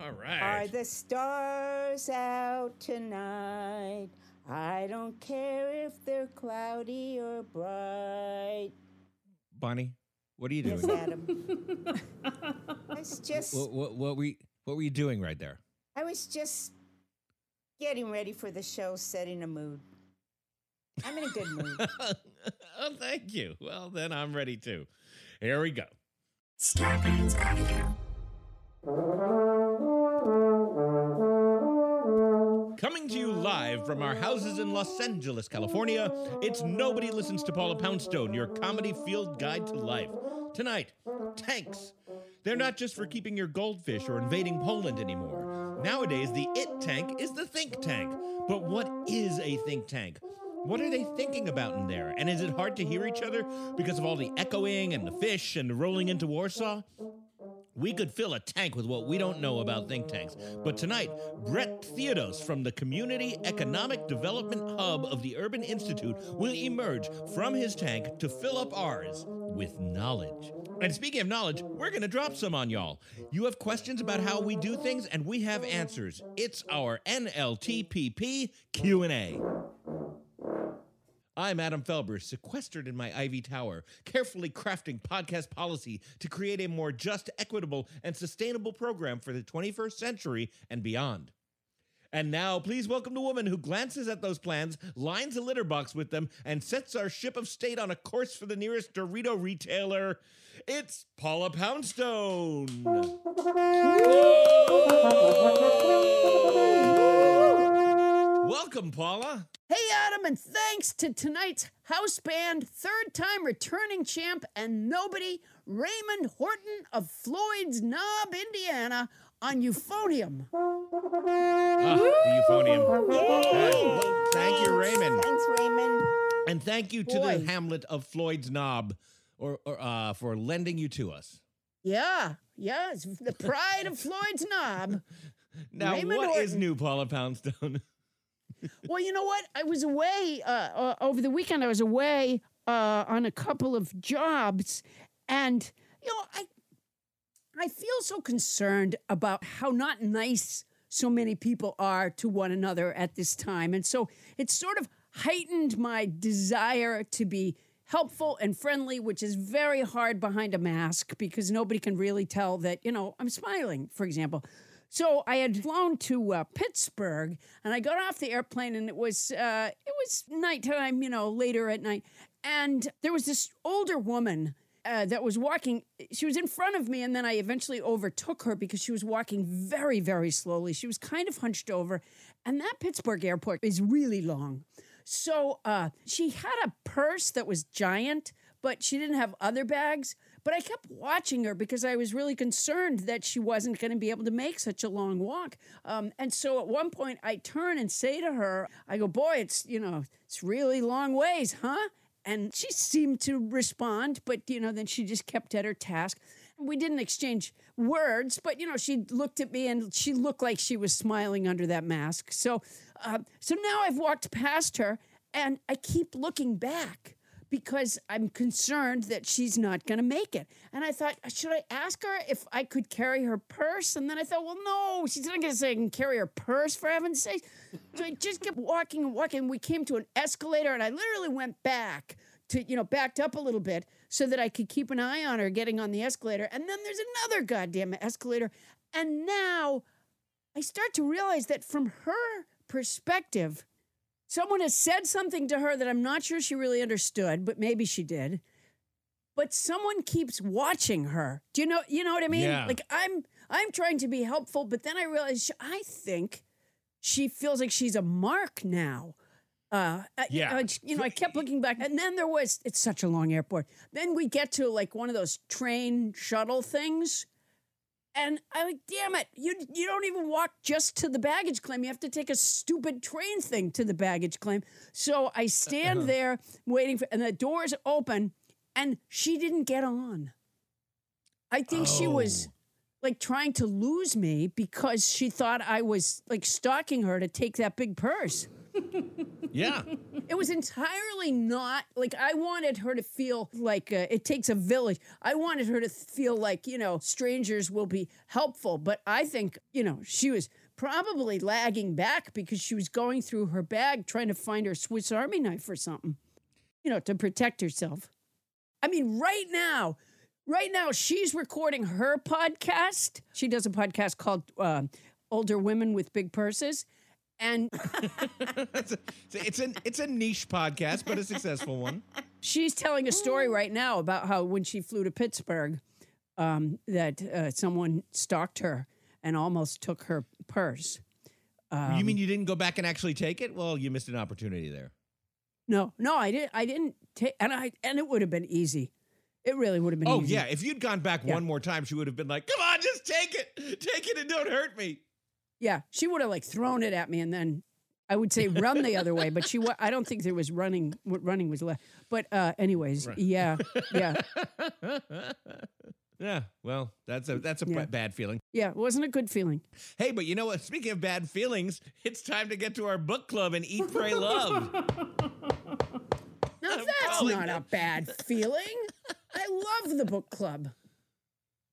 All Are the stars out tonight? I don't care if they're cloudy or bright. Bonnie, what are you doing? Yes, doing? Adam. I was just, what, what, what, were you, what were you doing right there? I was just getting ready for the show, setting a mood. I'm in a good mood. oh, thank you. Well, then I'm ready too. Here we go. Coming to you live from our houses in Los Angeles, California, it's Nobody Listens to Paula Poundstone, your comedy field guide to life. Tonight, tanks. They're not just for keeping your goldfish or invading Poland anymore. Nowadays, the IT tank is the think tank. But what is a think tank? What are they thinking about in there? And is it hard to hear each other because of all the echoing and the fish and the rolling into Warsaw? We could fill a tank with what we don't know about think tanks. But tonight, Brett Theodos from the Community Economic Development Hub of the Urban Institute will emerge from his tank to fill up ours with knowledge. And speaking of knowledge, we're going to drop some on y'all. You have questions about how we do things and we have answers. It's our NLTPP Q&A. I'm Adam Felber, sequestered in my Ivy Tower, carefully crafting podcast policy to create a more just, equitable, and sustainable program for the 21st century and beyond. And now, please welcome the woman who glances at those plans, lines a litter box with them, and sets our ship of state on a course for the nearest Dorito retailer. It's Paula Poundstone. Welcome, Paula. Hey, Adam, and thanks to tonight's house band, third time returning champ, and nobody, Raymond Horton of Floyd's Knob, Indiana, on euphonium. Ah, the euphonium. Yay! Thank you, Raymond. Thanks, Raymond. And thank you to Boy. the Hamlet of Floyd's Knob or, or uh, for lending you to us. Yeah, yeah, it's the pride of Floyd's Knob. Now, what is Raymond Horton. new, Paula Poundstone? Well, you know what? I was away uh, uh, over the weekend. I was away uh, on a couple of jobs, and you know, I I feel so concerned about how not nice so many people are to one another at this time, and so it's sort of heightened my desire to be helpful and friendly, which is very hard behind a mask because nobody can really tell that you know I'm smiling, for example. So I had flown to uh, Pittsburgh, and I got off the airplane, and it was uh, it was nighttime, you know, later at night, and there was this older woman uh, that was walking. She was in front of me, and then I eventually overtook her because she was walking very, very slowly. She was kind of hunched over, and that Pittsburgh airport is really long. So uh, she had a purse that was giant, but she didn't have other bags. But I kept watching her because I was really concerned that she wasn't going to be able to make such a long walk. Um, and so at one point, I turn and say to her, I go, Boy, it's, you know, it's really long ways, huh? And she seemed to respond, but, you know, then she just kept at her task. We didn't exchange words, but, you know, she looked at me and she looked like she was smiling under that mask. So, uh, so now I've walked past her and I keep looking back because I'm concerned that she's not going to make it. And I thought, should I ask her if I could carry her purse? And then I thought, well, no, she's not going to say I can carry her purse for heaven's sake. So I just kept walking and walking. We came to an escalator, and I literally went back to, you know, backed up a little bit so that I could keep an eye on her getting on the escalator. And then there's another goddamn escalator. And now I start to realize that from her perspective, someone has said something to her that I'm not sure she really understood, but maybe she did. But someone keeps watching her. Do you know you know what I mean? Yeah. Like I'm I'm trying to be helpful, but then I realize I think she feels like she's a mark now. Uh, Yeah. I- you know, I kept looking back, and then there was. It's such a long airport. Then we get to like one of those train shuttle things, and I'm like, damn it, you you don't even walk just to the baggage claim. You have to take a stupid train thing to the baggage claim. So I stand Uh-huh. there waiting for, and the doors open, and she didn't get on. I think she was Oh. like trying to lose me because she thought I was like stalking her to take that big purse. Yeah. It was entirely not like I wanted her to feel like uh, it takes a village. I wanted her to feel like, you know, strangers will be helpful. But I think, you know, she was probably lagging back because she was going through her bag trying to find her Swiss Army knife or something, you know, to protect herself. I mean, right now, right now, she's recording her podcast. She does a podcast called uh, Older Women with Big Purses. And it's, a, it's a it's a niche podcast, but a successful one. she's telling a story right now about how when she flew to Pittsburgh, um, that uh, someone stalked her and almost took her purse. Um, you mean you didn't go back and actually take it? Well, you missed an opportunity there. No, no, I didn't. I didn't take, and I and it would have been easy. It really would have been Oh easy. yeah, if you'd gone back Yeah. one more time, she would have been like, "Come on, just take it, take it, and don't hurt me." Yeah. She would have like thrown it at me, and then I would say run the other way. But she, wa- I don't think there was running. What running was left. But uh, anyways, yeah, yeah, yeah, well, that's a that's a Yeah. bad feeling. yeah. It wasn't a good feeling. Hey, but you know what? Speaking of bad feelings, it's time to get to our book club and eat, pray, love. Now that's calling not it. a bad feeling. I love the book club.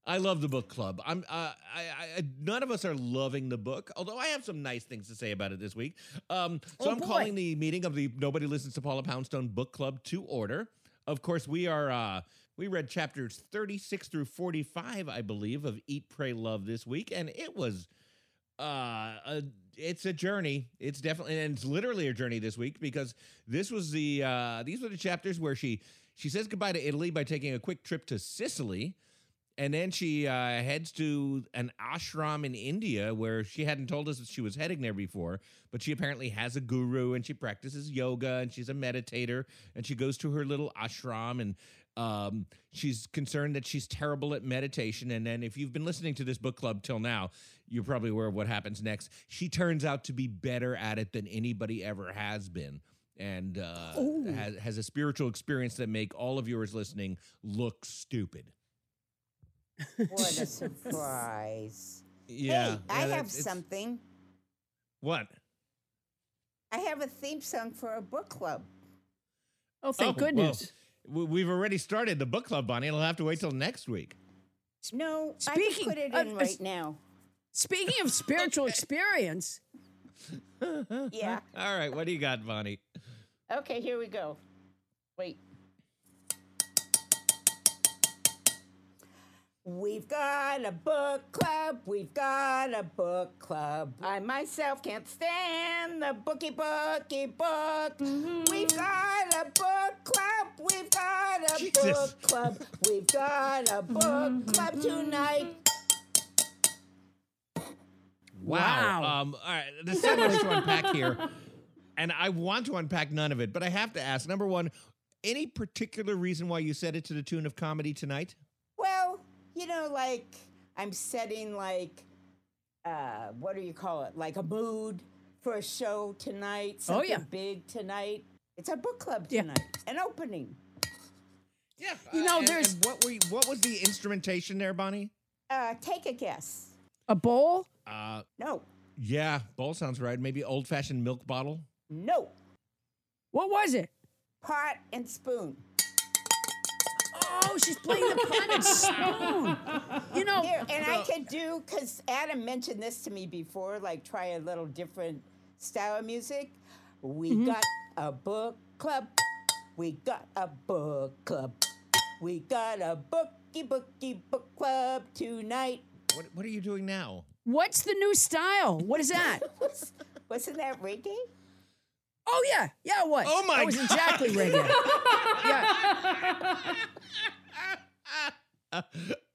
I love the book club. I'm. Uh, I, I. None of us are loving the book, although I have some nice things to say about it this week. Um, so Oh, I'm boy. calling the meeting of the Nobody Listens to Paula Poundstone book club to order. Of course, we are. Uh, we read chapters 36 through 45, I believe, of Eat, Pray, Love this week, and it was. Uh, a, it's a journey. It's definitely, and it's literally a journey this week because this was the. Uh, these were the chapters where she she says goodbye to Italy by taking a quick trip to Sicily. And then she uh, heads to an ashram in India where she hadn't told us that she was heading there before, but she apparently has a guru and she practices yoga and she's a meditator and she goes to her little ashram and um, she's concerned that she's terrible at meditation. And then if you've been listening to this book club till now, you're probably aware of what happens next. She turns out to be better at it than anybody ever has been. And uh, has, has a spiritual experience that make all of yours listening look stupid. What a surprise. Yeah. hey, I have something. What? I have a theme song for a book club. Oh, thank Oh, goodness. w- we've already started the book club, Bonnie. It'll have to wait till next week. No, I Speaking can put it of- in right now. Speaking of spiritual experience, Yeah. All right. What do you got, Bonnie? Okay, here we go. Wait. We've got a book club. We've got a book club. I myself can't stand the bookie bookie book. Mm-hmm. We've got a book club. We've got a Jesus. book club. We've got a mm-hmm, book mm-hmm, club tonight. Wow. Wow. Um, all right. There's so much to unpack here. And I want to unpack none of it, but I have to ask number one, any particular reason why you said it to the tune of comedy tonight? Well, you know, like I'm setting like uh what do you call it? Like a mood for a show tonight. Oh, yeah. big tonight. It's a book club Yeah. tonight. An opening. Yeah. You know, and- there's- and what were you, what was the instrumentation there, Bonnie? Uh take a guess. a bowl. Uh, No. yeah, bowl sounds right. Maybe old fashioned milk bottle. No. What was it? Pot and spoon. Oh, she's playing the planet spoon. You know, Here, and I can do because Adam mentioned this to me before. Like, try a little different style of music. We Mm-hmm. got a book club. We got a book club. We got a bookie bookie book club tonight. What, what are you doing now? what's the new style? What is that? Was- Wasn't that reggae? Oh yeah, yeah. What? Oh, my That was God. exactly reggae. yeah.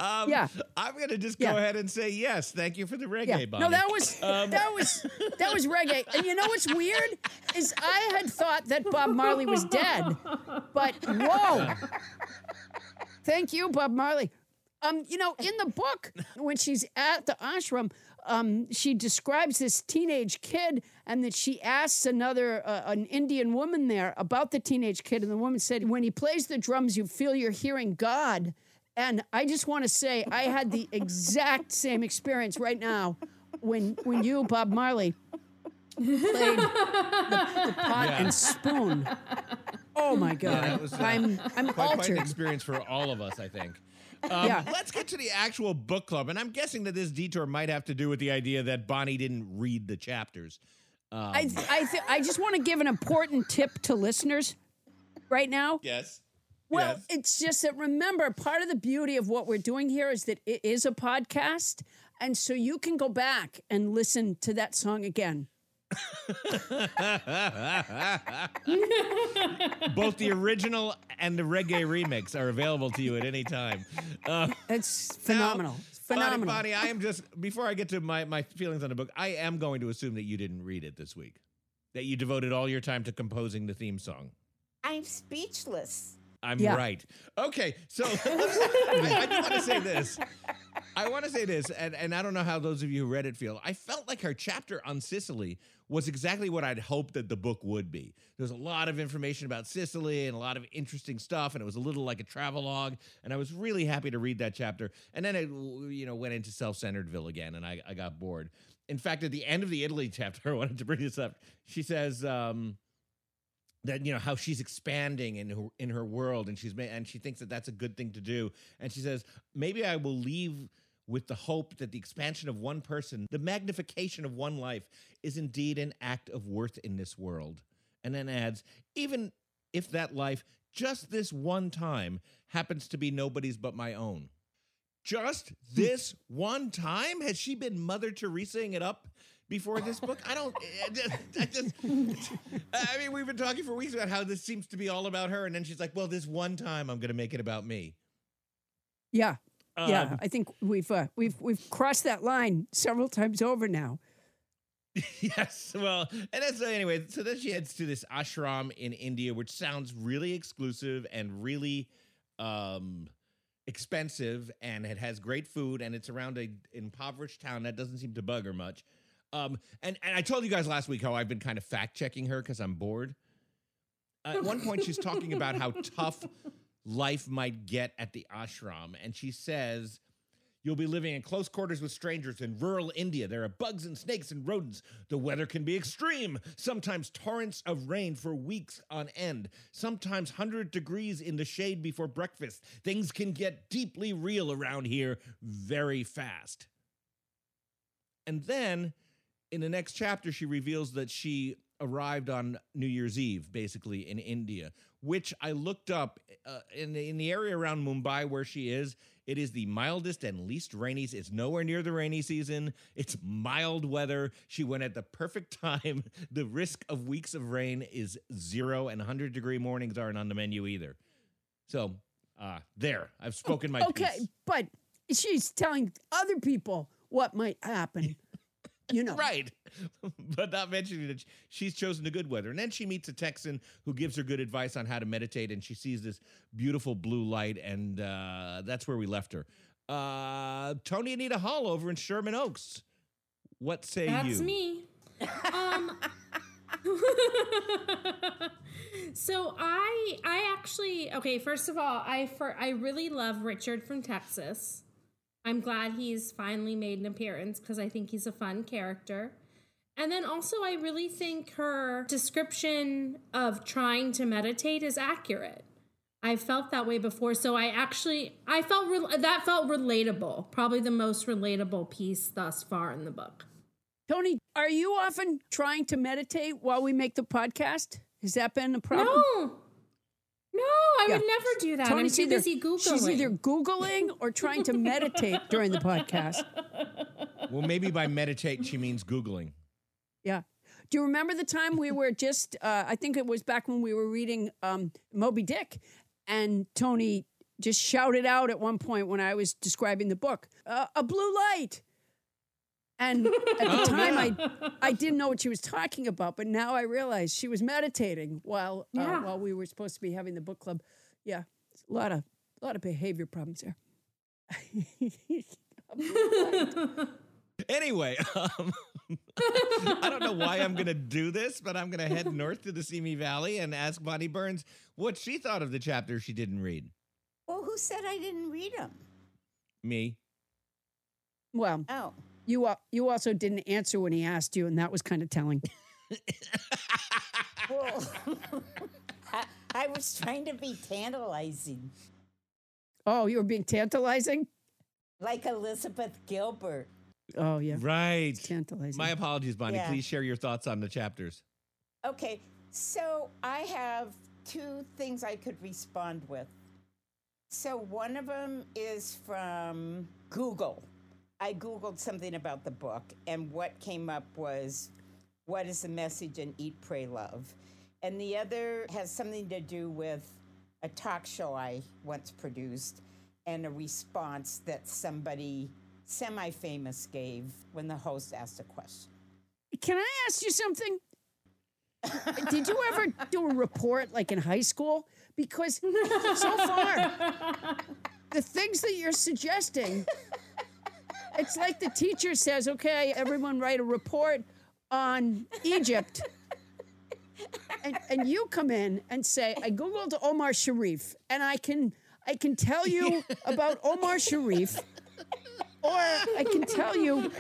Um, Yeah. I'm going to just Yeah. go ahead and say yes. Thank you for the reggae, Yeah. No, that was Um, that was that was reggae. And you know what's weird is I had thought that Bob Marley was dead, but whoa! Thank you, Bob Marley. Um, you know, in the book when she's at the ashram, um, she describes this teenage kid, and that she asks another uh, an Indian woman there about the teenage kid, and the woman said, "When he plays the drums, you feel you're hearing God." And I just want to say, I had the exact same experience right now when when you, Bob Marley, played the, the pot Yeah. and spoon. Oh my God! that was, uh, I'm I'm quite, quite an experience for all of us, I think. Um, Yeah. Let's get to the actual book club. And I'm guessing that this detour might have to do with the idea that Bonnie didn't read the chapters. Um, I I th- I just want to give an important tip to listeners right now. yes. Well, yes. it's just that remember, part of the beauty of what we're doing here is that it is a podcast. And so you can go back and listen to that song again. Both the original and the reggae remix are available to you at any time. Uh, It's phenomenal. now, It's phenomenal. Bonnie, Bonnie, I am just, before I get to my, my feelings on the book, I am going to assume that you didn't read it this week, that you devoted all your time to composing the theme song. I'm speechless. I'm Yeah. right. Okay, so I, I do want to say this. I want to say this, and, and I don't know how those of you who read it feel. I felt like her chapter on Sicily was exactly what I'd hoped that the book would be. There's a lot of information about Sicily and a lot of interesting stuff, and it was a little like a travelogue. And I was really happy to read that chapter. And then it, you know, went into self-centeredville again, and I, I got bored. In fact, at the end of the Italy chapter, I wanted to bring this up. She says. Um, that you know how she's expanding in her in her world and she's and she thinks that that's a good thing to do and she says maybe i will leave with the hope that the expansion of one person the magnification of one life is indeed an act of worth in this world. And then adds even if that life just this one time happens to be nobody's but my own just this one time? Has she been mother teresaing it up before this book? I don't I just, I just i mean we've been talking for weeks about how this seems to be all about her and then she's like well this one time i'm going to make it about me. Yeah. Yeah. Um, I think we've uh, we've we've crossed that line several times over now. yes well and that's so anyway so then she heads to this ashram in india which sounds really exclusive and really um expensive and it has great food and it's around a impoverished town that doesn't seem to bug her much um and and i told you guys last week how i've been kind of fact checking her because i'm bored at one point she's talking about how tough life might get at the ashram and she says You'll be living in close quarters with strangers in rural India. There are bugs and snakes and rodents. The weather can be extreme, sometimes torrents of rain for weeks on end, sometimes 100 degrees in the shade before breakfast. Things can get deeply real around here very fast. And then in the next chapter, she reveals that she arrived on New Year's Eve, basically in India, which I looked up uh, in the, in the area around Mumbai where she is. It is the mildest and least rainy. It's nowhere near the rainy season. It's mild weather. She went at the perfect time. The risk of weeks of rain is zero, and 100 degree mornings aren't on the menu either. So, uh, there, I've spoken my okay, piece. but she's telling other people what might happen. You know, Right. but not mentioning that she's chosen the good weather. And then she meets a Texan who gives her good advice on how to meditate, and she sees this beautiful blue light, and uh, that's where we left her. Uh, Tony Anita Hall over in Sherman Oaks. What say That's you? That's me. Um, so I I actually okay. First of all, I for I really love Richard from Texas. I'm glad he's finally made an appearance because I think he's a fun character. And then also, I really think her description of trying to meditate is accurate. I felt that way before, so I actually I felt re- that felt relatable. Probably the most relatable piece thus far in the book. Tony, are you often trying to meditate while we make the podcast? Has that been a problem? No, no, I Yeah. would never do that. Tony's I'm too either- busy googling. She's either Googling or trying to meditate during the podcast. Well, maybe by meditate she means Googling. Yeah. Do you remember the time we were just, uh, I think it was back when we were reading um, Moby Dick, and Tony just shouted out at one point when I was describing the book, uh, a blue light. And at the Oh, time, yeah. I I didn't know what she was talking about, but now I realize she was meditating while uh, while we were supposed to be having the book club. Yeah, a lot of a lot of behavior problems there. A blue light. Anyway, um, I don't know why I'm going to do this, but I'm going to head north to the Simi Valley and ask Bonnie Burns what she thought of the chapter she didn't read. Well, who said I didn't read them? Me. well, Oh. You al- you also didn't answer when he asked you, and that was kind of telling. Well, I, I was trying to be tantalizing, Oh, you were being tantalizing. like Elizabeth Gilbert. Oh yeah, Right. tantalizing. My apologies, Bonnie. Yeah. Please share your thoughts on the chapters. Okay, so I have two things I could respond with. So one of them is from Google. I Googled something about the book, and what came up was what is the message in Eat, Pray, Love? And the other has something to do with a talk show I once produced and a response that somebody semi famous gave when the host asked a question. Can I ask you something? Did you ever do a report like in high school? Because so far, the things that you're suggesting, it's like the teacher says, okay, everyone write a report on Egypt. And, and you come in and say, I Googled Omar Sharif and I can I can tell you about Omar Sharif, or I can tell you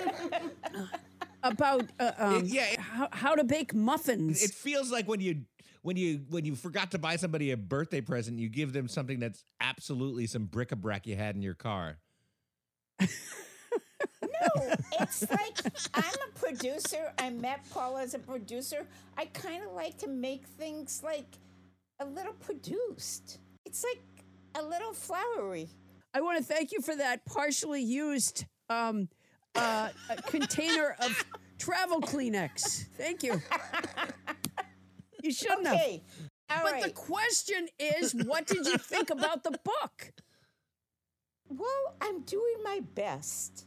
about uh, um, yeah, it- how, how to bake muffins. It feels like when you when you when you forgot to buy somebody a birthday present, you give them something that's absolutely some bric-a-brac you had in your car. No, it's like I'm a producer. I met Paul as a producer. I kind of like to make things like a little produced. It's like a little flowery. I want to thank you for that partially used um, uh, container of travel Kleenex. Thank you. You shouldn't have. Okay, all But right. the question is, what did you think about the book? well, I'm doing my best.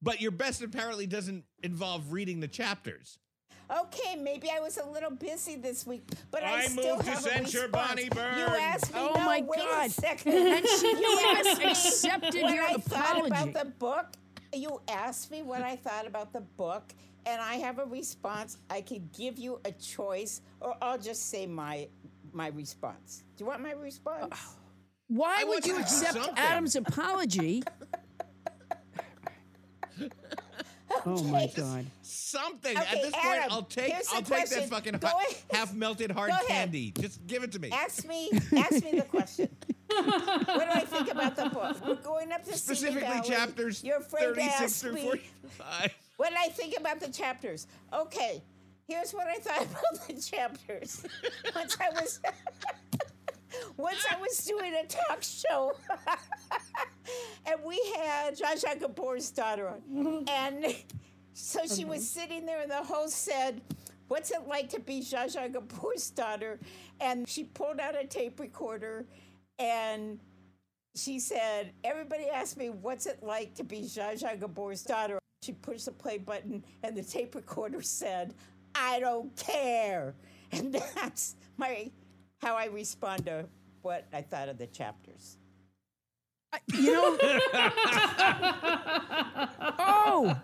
But your best apparently doesn't involve reading the chapters. Okay, maybe I was a little busy this week, but I, I still move to have a censure response. Bonnie You asked me. Oh no, my wait God. a second. And she You even asked me accepted what your I thought about the book. You asked me what I thought about the book, and I have a response. I could give you a choice, or I'll just say my my response. Do you want my response? Why I would you you to do accept something. Adam's apology? Oh my God. Something. Okay, At this point, I'll take I'll take that fucking Go hot, ahead. half melted hard candy. Just give it to me. Ask me. Ask me the question. what do I think about the book? We're going up to Specifically Valley. chapters You're afraid 36 ask through me 45. what do I think about the chapters. Okay, here's what I thought about the chapters. Once I was once I was doing a talk show, and we had Zsa Gabor's daughter on, mm-hmm. and so she was mm-hmm. sitting there, and the host said. What's it like to be Zsa Gabor's daughter? And she pulled out a tape recorder and she said, Everybody asked me, what's it like to be Zsa Gabor's daughter? She pushed the play button, and the tape recorder said, I don't care. And that's my how I respond to what I thought of the chapters. You know. oh,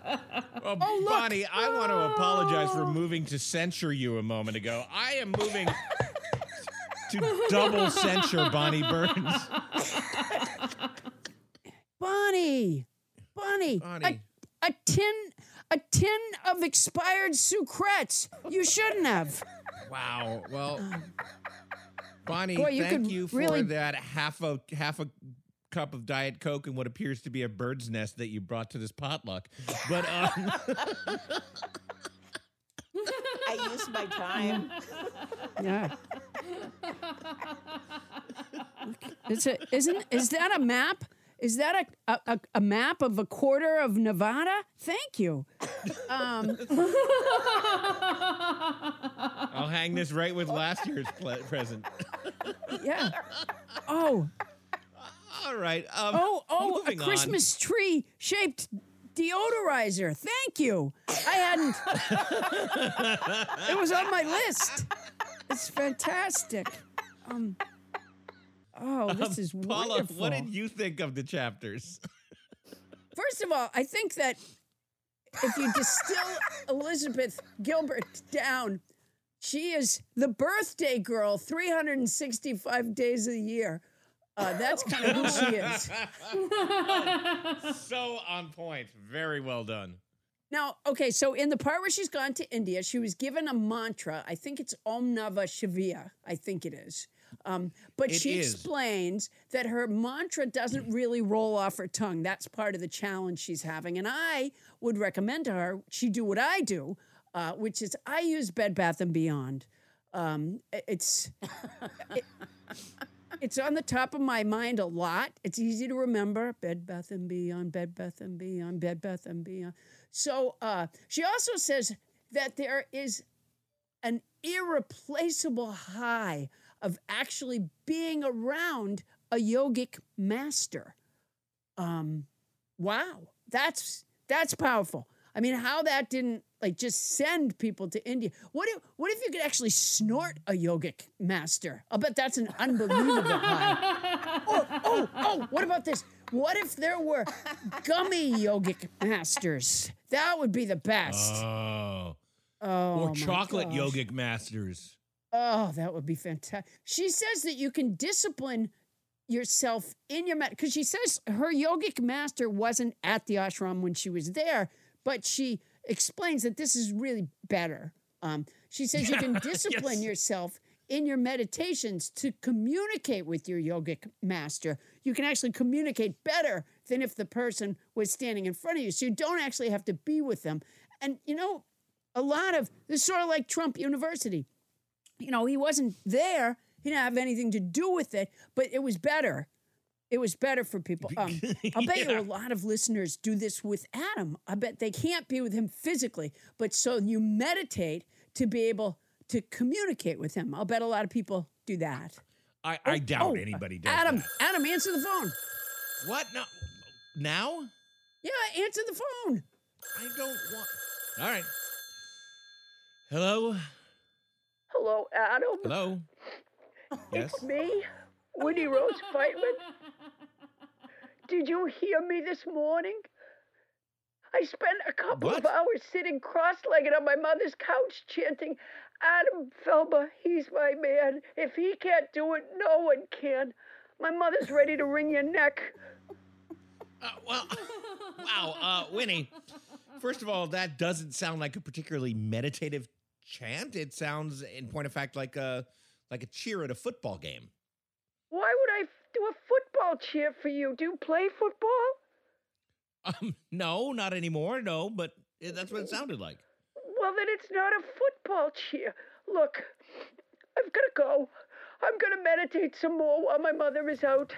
Well, look. Bonnie, I want to apologize for oh. moving to censure you a moment ago. I am moving to double censure Bonnie Burns. Bonnie, Bonnie, Bonnie. A, a tin, a tin of expired sucrets. You shouldn't have. Wow. Well, Bonnie, Boy, you thank you for really- that half a half a cup of diet coke and what appears to be a bird's nest that you brought to this potluck. But um, I used my time. Yeah. It's a, isn't is that a map? Is that a, a, a, a map of a quarter of Nevada? Thank you. Um, I'll hang this right with last year's ple- present. Yeah. Oh, All right. Um, oh, oh, a moving on. Christmas tree shaped deodorizer. Thank you. I hadn't. it was on my list. It's fantastic. Um. Oh, this is Paula, wonderful. what did you think of the chapters? First of all, I think that if you distill Elizabeth Gilbert down, she is the birthday girl 365 days of the year. Uh, that's kind of who she is. so on point. Very well done. Now, okay, so in the part where she's gone to India, she was given a mantra. I think it's Om Namah Shivaya. I think it is. Um, but It she is. explains that her mantra doesn't really roll off her tongue. That's part of the challenge she's having. And I would recommend to her she do what I do, uh, which is I use Bed Bath and Beyond. Um, it's it- it's on the top of my mind a lot. It's easy to remember. Bed Bath and Beyond, Bed Bath and Beyond, Bed Bath and Beyond. So uh, she also says that there is an irreplaceable high of actually being around a yogic master. Um, wow, that's that's powerful. I mean, how that didn't like just send people to India. What if what if you could actually snort a yogic master? I'll bet that's an unbelievable high. Oh, oh, oh, what about this? What if there were gummy yogic masters? That would be the best. Oh. oh, or chocolate gosh. yogic masters. Oh, that would be fantastic. She says that you can discipline yourself in your mat because she says her yogic master wasn't at the ashram when she was there, but she explains that this is really better. Um, she says you can discipline Yes. yourself in your meditations to communicate with your yogic master. You can actually communicate better than if the person was standing in front of you. So you don't actually have to be with them. And you know, a lot of this is sort of like Trump University you know, he wasn't there. He didn't have anything to do with it, but it was better. It was better for people. Um, I'll bet you a lot of listeners do this with Adam. I bet they can't be with him physically, but so you meditate to be able to communicate with him. I'll bet a lot of people do that. I, I doubt Oh, anybody does. Adam, that. Adam, answer the phone. What? No. Now? Yeah, answer the phone. I don't want. All right. Hello? Hello, Adam. Hello? Yes? me, Winnie Rose Feitman. Did you hear me this morning? I spent a couple What? of hours sitting cross legged on my mother's couch chanting, Adam Felber, he's my man. If he can't do it, no one can. My mother's ready to wring your neck. Uh, well, wow, uh, Winnie. First of all, that doesn't sound like a particularly meditative chant. It sounds, in point of fact, like a like a cheer at a football game. Why would I do football cheer for you? Do you play football? Um, no, not anymore. No, but that's what it sounded like. Well, then it's not a football cheer. Look, I've got to go. I'm going to meditate some more while my mother is out.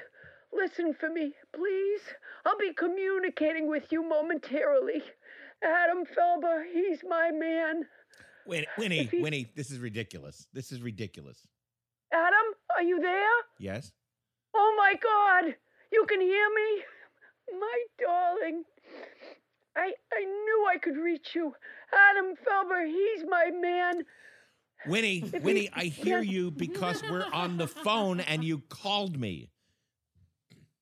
Listen for me, please. I'll be communicating with you momentarily. Adam Felber, he's my man. Win- Winnie, Winnie, this is ridiculous. This is ridiculous. Adam, are you there? Yes. Oh my God! You can hear me? My darling. I I knew I could reach you. Adam Felber, he's my man. Winnie, If Winnie, he- I hear yeah. you because we're on the phone and you called me.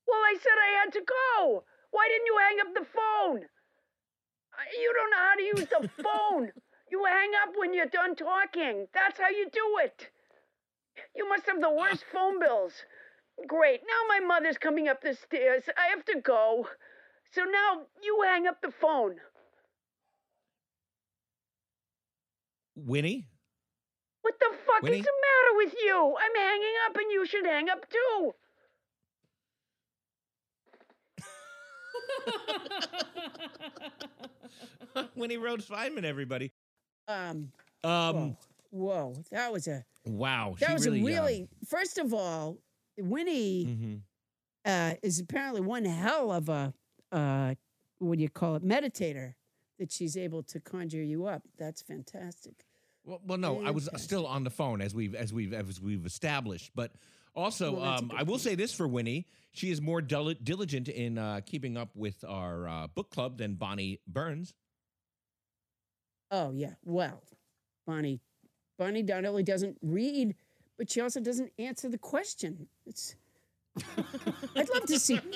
Well, I said I had to go. Why didn't you hang up the phone? You don't know how to use the phone. You hang up when you're done talking. That's how you do it. You must have the uh, worst phone bills. Great. Now my mother's coming up the stairs. I have to go. So now you hang up the phone. Winnie? What the fuck Winnie? is the matter with you? I'm hanging up and you should hang up too. Winnie Rhodes Feynman, everybody. Um, Um, whoa, whoa, that was a wow. that was really, a um, really. First of all, Winnie mhm. uh, is apparently one hell of a uh, what do you call it meditator that she's able to conjure you up. That's fantastic. Well, well, no, I was still on the phone as we've as we've as we've established, but also Well, um, I will point. say this for Winnie: she is more dil- diligent in uh, keeping up with our uh, book club than Bonnie Burns. Oh yeah, well, Bonnie, Bonnie not only doesn't read, but she also doesn't answer the question. It's. I'd love to see.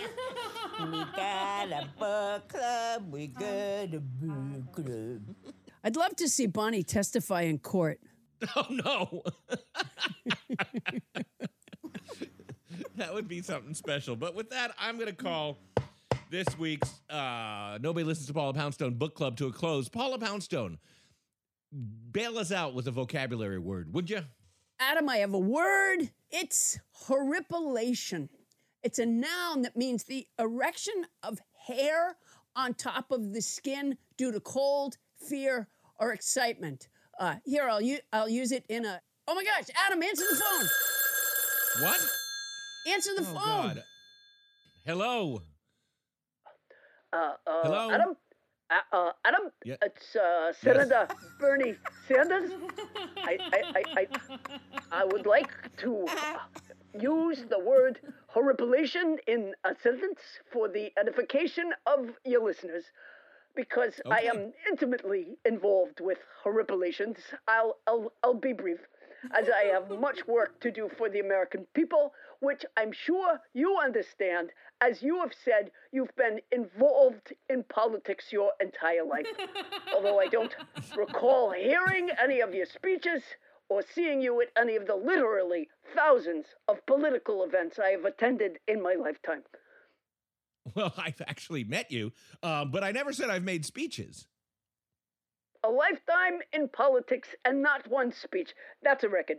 We got a book club. We got a book club. I'd love to see Bonnie testify in court. Oh no, that would be something special. But with that, I'm going to call this week's uh, Nobody Listens to Paula Poundstone book club to a close. Paula Poundstone, bail us out with a vocabulary word, would you? Adam, I have a word. It's horripilation. It's a noun that means the erection of hair on top of the skin due to cold, fear, or excitement. Uh, here, I'll, u- I'll use it in a. Oh my gosh, Adam, answer the phone. What? Answer the Oh, phone. God. Hello. Uh, uh, Hello? Adam? Uh, uh, Adam? Yeah. It's uh, Senator Bernie Sanders. I, I, I, I, I would like to use the word horripilation in a sentence for the edification of your listeners because I am intimately involved with horripilations. I'll, I'll, I'll be brief, as I have much work to do for the American people, which I'm sure you understand. As you have said, you've been involved in politics your entire life. Although I don't recall hearing any of your speeches or seeing you at any of the literally thousands of political events I have attended in my lifetime. Well, I've actually met you, um, but I never said I've made speeches. A lifetime in politics and not one speech. That's a record.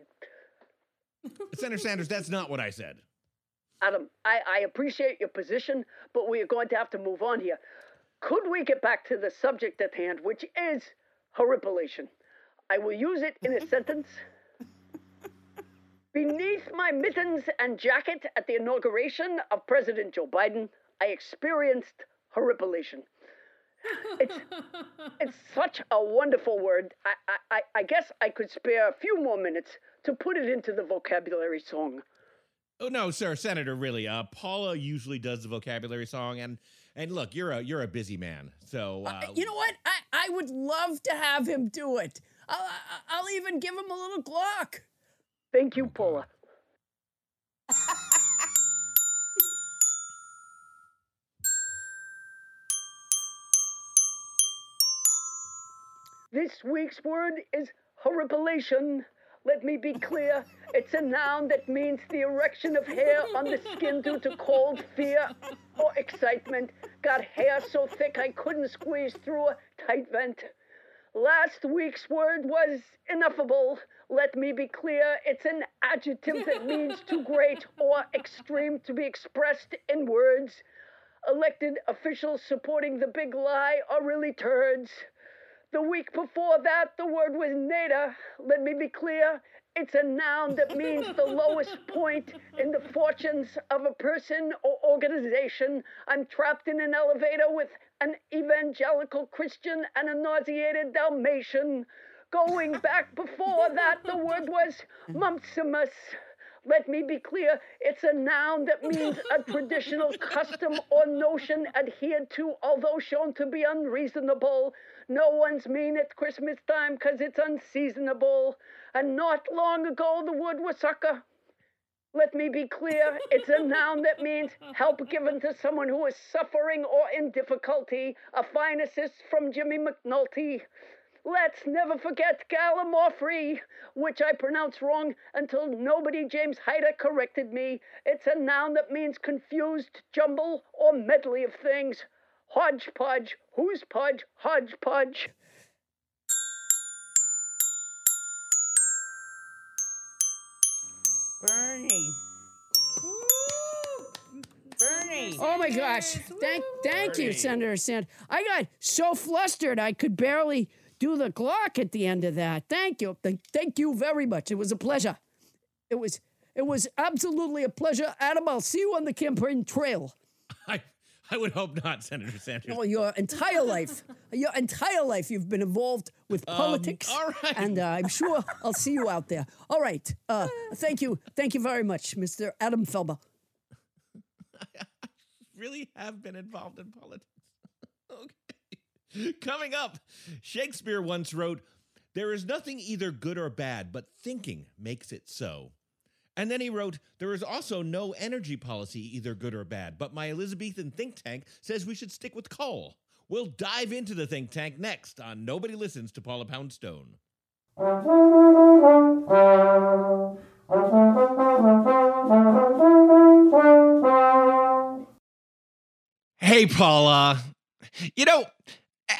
Senator Sanders, that's not what I said. Adam, I, I appreciate your position, but we are going to have to move on here. Could we get back to the subject at hand, which is horripilation? I will use it in a sentence. Beneath my mittens and jacket at the inauguration of President Joe Biden, I experienced horripilation. It's, it's such a wonderful word. I, I, I- I guess I could spare a few more minutes to put it into the vocabulary song. Oh no, sir, Senator, really. Uh, Paula usually does the vocabulary song, and and look, you're a you're a busy man, so uh, you know what? I, I would love to have him do it. I'll, I- I'll even give him a little Glock. Thank you, Paula. This week's word is horripilation. Let me be clear. It's a noun that means the erection of hair on the skin due to cold, fear, or excitement. Got hair so thick I couldn't squeeze through a tight vent. Last week's word was ineffable. Let me be clear. It's an adjective that means too great or extreme to be expressed in words. Elected officials supporting the big lie are really turds. The week before that, the word was nadir. Let me be clear. It's a noun that means the lowest point in the fortunes of a person or organization. I'm trapped in an elevator with an evangelical Christian and a nauseated Dalmatian. Going back before that, the word was mumpsimus. Let me be clear, it's a noun that means a traditional custom or notion adhered to, although shown to be unreasonable. No one's mean at Christmas time 'cause it's unseasonable. And not long ago, the word was succor. Let me be clear, it's a noun that means help given to someone who is suffering or in difficulty. A fine assist from Jimmy McNulty. Let's never forget gallimaufry, which I pronounced wrong until nobody James Hyder corrected me. It's a noun that means confused jumble or medley of things. Hodgepodge, who's podge, hodgepodge. Bernie. Bernie. Oh my gosh! Thank, thank you, Senator Sand. I got so flustered I could barely do the clock at the end of that. Thank you, thank, thank you very much. It was a pleasure. It was, it was absolutely a pleasure. Adam, I'll see you on the campaign trail. I, I would hope not, Senator Sanders. Oh, your entire life, your entire life, you've been involved with politics. all right. And uh, I'm sure I'll see you out there. All right. Uh, thank you. Thank you very much, Mr. Adam Felber. I really have been involved in politics. okay. Coming up, Shakespeare once wrote, There is nothing either good or bad, but thinking makes it so. And then he wrote, There is also no energy policy either good or bad, but my Elizabethan think tank says we should stick with coal. We'll dive into the think tank next on Nobody Listens to Paula Poundstone. Hey, Paula. You know,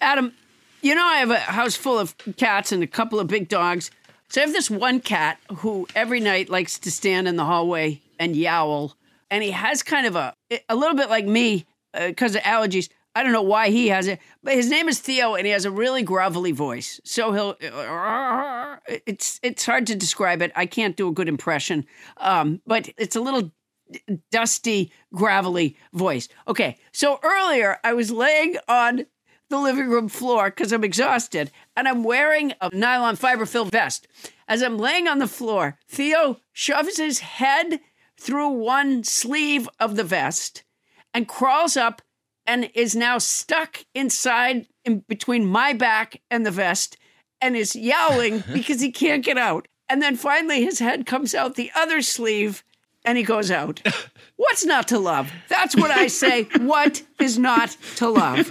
Adam, you know I have a house full of cats and a couple of big dogs. So I have this one cat who every night likes to stand in the hallway and yowl. And he has kind of a, a little bit like me because of allergies. I don't know why he has it, but his name is Theo, and he has a really grovelly voice. So he'll, it's it's hard to describe it. I can't do a good impression, um, but it's a little dusty, gravelly voice. Okay, so earlier I was laying on the living room floor because I'm exhausted, and I'm wearing a nylon fiber filled vest. As I'm laying on the floor, Theo shoves his head through one sleeve of the vest and crawls up and is now stuck inside in between my back and the vest and is yowling because he can't get out. And then finally his head comes out the other sleeve and he goes out. What's not to love? That's what I say. What is not to love?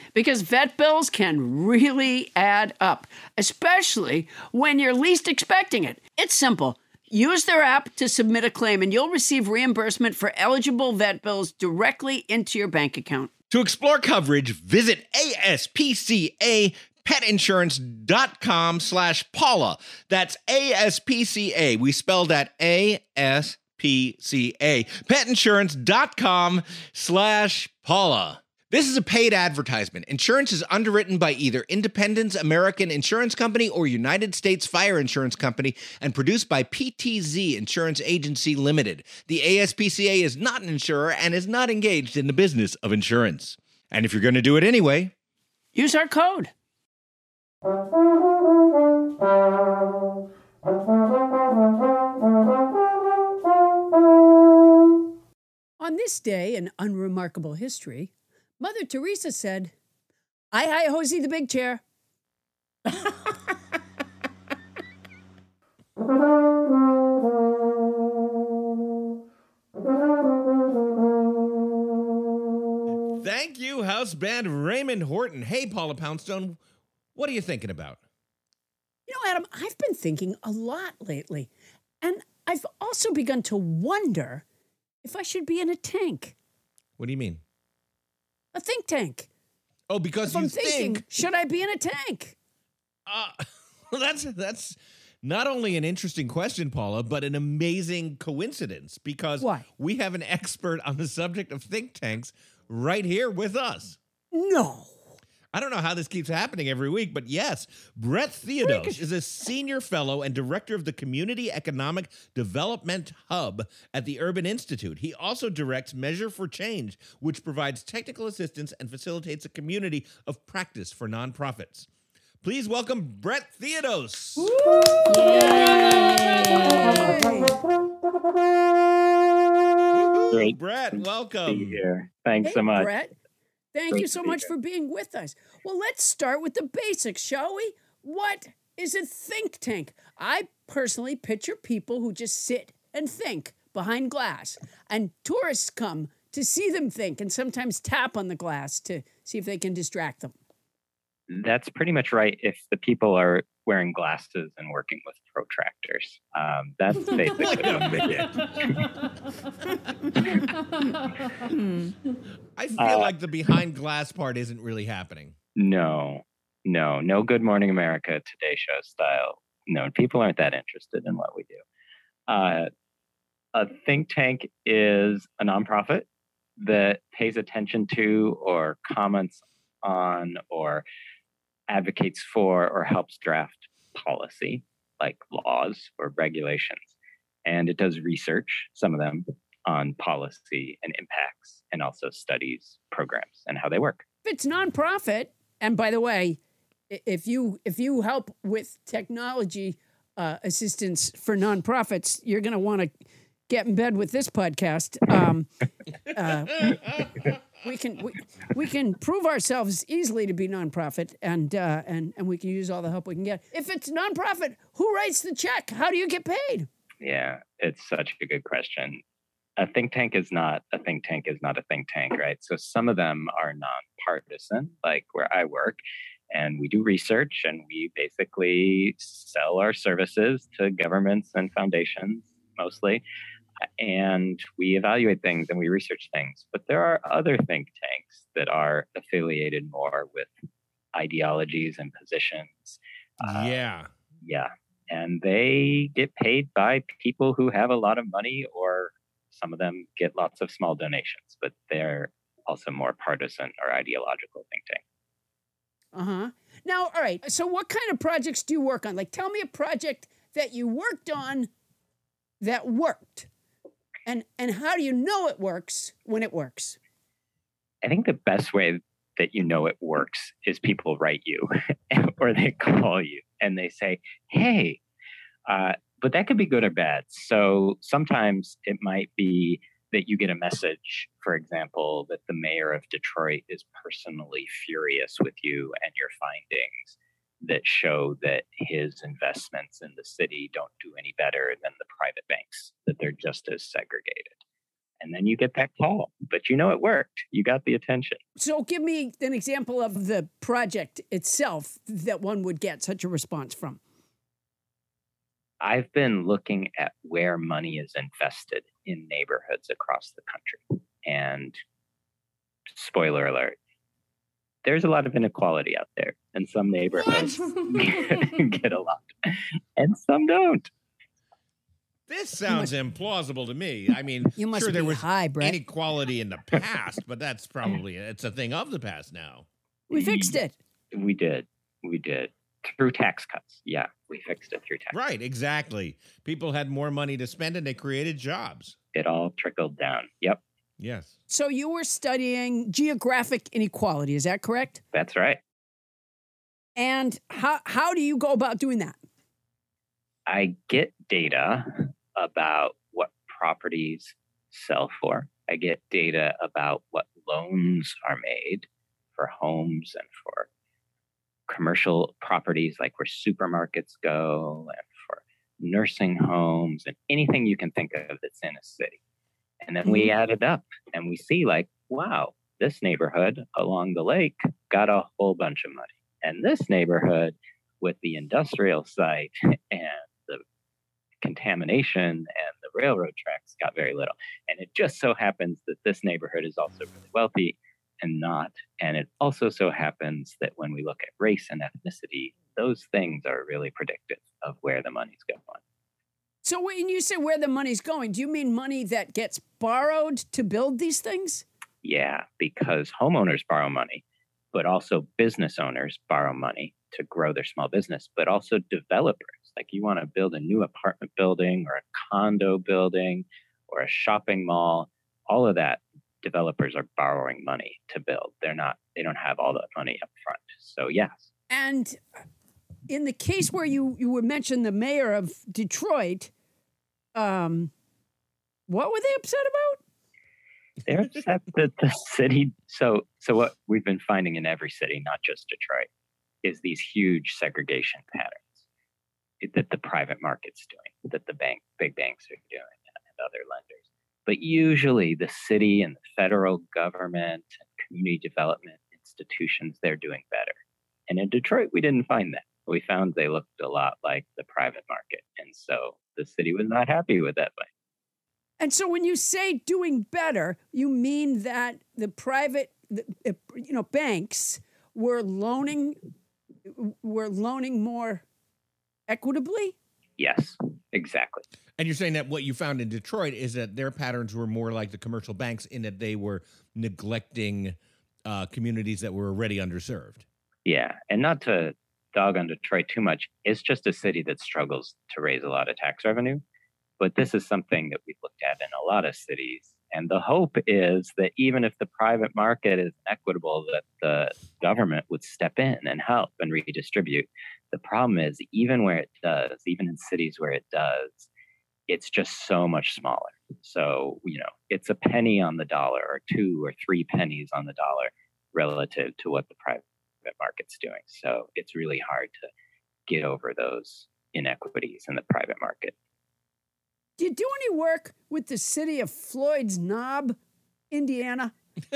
Because vet bills can really add up, especially when you're least expecting it. It's simple. Use their app to submit a claim, and you'll receive reimbursement for eligible vet bills directly into your bank account. To explore coverage, visit ASPCA petinsurance.com slash Paula. That's ASPCA. We spelled that A-S-P-C-A. Petinsurance.com slash Paula. This is a paid advertisement. Insurance is underwritten by either Independence American Insurance Company or United States Fire Insurance Company and produced by PTZ Insurance Agency Limited. The ASPCA is not an insurer and is not engaged in the business of insurance. And if you're going to do it anyway, Use our code. On this day in unremarkable history, Mother Teresa said, I hi hosey the big chair. thank you, house band Raymond Horton. Hey, Paula Poundstone, what are you thinking about? You know, Adam, I've been thinking a lot lately, and I've also begun to wonder if I should be in a tank, What do you mean? A think tank. Oh, because If you I'm thinking, think should I be in a tank? Uh, that's that's not only an interesting question, Paula, but an amazing coincidence because Why? we have an expert on the subject of think tanks right here with us. No. I don't know how this keeps happening every week, but yes, Brett Theodos is a senior fellow and director of the Community Economic Development Hub at the Urban Institute. He also directs Measure for Change, which provides technical assistance and facilitates a community of practice for nonprofits. Please welcome Brett Theodos. Great. Brett, be welcome. here. Thanks Hey, so much. Brett. Thank Great you so much here. for being with us. Well, let's start with the basics, shall we? What is a think tank? I personally picture people who just sit and think behind glass, and tourists come to see them think and sometimes tap on the glass to see if they can distract them. That's pretty much right. If the people are wearing glasses and working with protractors, um, that's basically what they do. I feel Uh, like the behind glass part isn't really happening. No, no, no. Good Morning America Today Show style. No, people aren't that interested in what we do. Uh, a think tank is a nonprofit that pays attention to or comments on or advocates for or helps draft policy like laws or regulations. And it does research, some of them, on policy and impacts, and also studies programs and how they work. If it's nonprofit, and by the way, if you if you help with technology uh, assistance for nonprofits, you're going to want to get in bed with this podcast. Um, uh, we can we, we can prove ourselves easily to be nonprofit, and uh, and and we can use all the help we can get. If it's nonprofit, who writes the check? How do you get paid? Yeah, it's such a good question. A think tank is not a think tank is not a think tank, right? So some of them are nonpartisan, like where I work, and we do research and we basically sell our services to governments and foundations mostly. And we evaluate things and we research things. But there are other think tanks that are affiliated more with ideologies and positions. Uh, yeah. yeah. And they get paid by people who have a lot of money, or some of them get lots of small donations, but they're also more partisan or ideological think tank. Uh huh. Now, all right. So, what kind of projects do you work on? Like, tell me a project that you worked on that worked, and and how do you know it works when it works? I think the best way that you know it works is people write you or they call you and they say, hey, uh, but that could be good or bad. So sometimes it might be that you get a message, for example, that the mayor of Detroit is personally furious with you and your findings that show that his investments in the city don't do any better than the private banks, that they're just as segregated. And then you get that call but you know it worked. You got the attention. So give me an example of the project itself that one would get such a response from. I've been looking at where money is invested in neighborhoods across the country. And spoiler alert, there's a lot of inequality out there, and some neighborhoods get a lot, and some don't. This sounds implausible to me. I mean, You must sure there be was high, Brett. inequality in the past, but that's probably it's a thing of the past now. We fixed it. We did. We did. Through tax cuts. Yeah, we fixed it through tax. Right, exactly. People had more money to spend and they created jobs. It all trickled down. Yep, Yes. So you were studying geographic inequality, is that correct? that's right. And how how do you go about doing that? I get data about what properties sell for. I get data about what loans are made for homes and for commercial properties, like where supermarkets go and for nursing homes and anything you can think of that's in a city. And then we mm-hmm. add it up and we see, like, wow, this neighborhood along the lake got a whole bunch of money. And this neighborhood with the industrial site and the contamination and the railroad tracks got very little. And it just so happens that this neighborhood is also really wealthy and not. And it also so happens that when we look at race and ethnicity, those things are really predictive of where the money's going. So when you say where the money's going, do you mean money that gets borrowed to build these things? Yeah, because homeowners borrow money, but also business owners borrow money to grow their small business, but also developers. Like you want to build a new apartment building or a condo building or a shopping mall, all of that developers are borrowing money to build. They're not they don't have all that money up front. So yes. And in the case where you you were mentioned the mayor of Detroit, um, what were they upset about? They're upset that the city so so what we've been finding in every city, not just Detroit, is these huge segregation patterns that the private market's doing, that the bank big banks are doing and other lenders. But usually the city and the federal government and community development institutions, they're doing better. And in Detroit, we didn't find that. We found they looked a lot like the private market. And so the city was not happy with that. Way. And so when you say doing better, you mean that the private, the, uh, you know, banks were loaning, were loaning more equitably. Yes, exactly. And you're saying that what you found in Detroit is that their patterns were more like the commercial banks in that they were neglecting uh, communities that were already underserved. Yeah. And not to dog on Detroit too much, it's just a city that struggles to raise a lot of tax revenue. But this is something that we've looked at in a lot of cities. And the hope is that even if the private market is equitable, that the government would step in and help and redistribute. The problem is, even where it does, even in cities where it does, it's just so much smaller. So, you know, it's a penny on the dollar or two or three pennies on the dollar relative to what the private market's doing. So it's really hard to get over those inequities in the private market. Do you do any work with the city of Floyd's Knob, Indiana?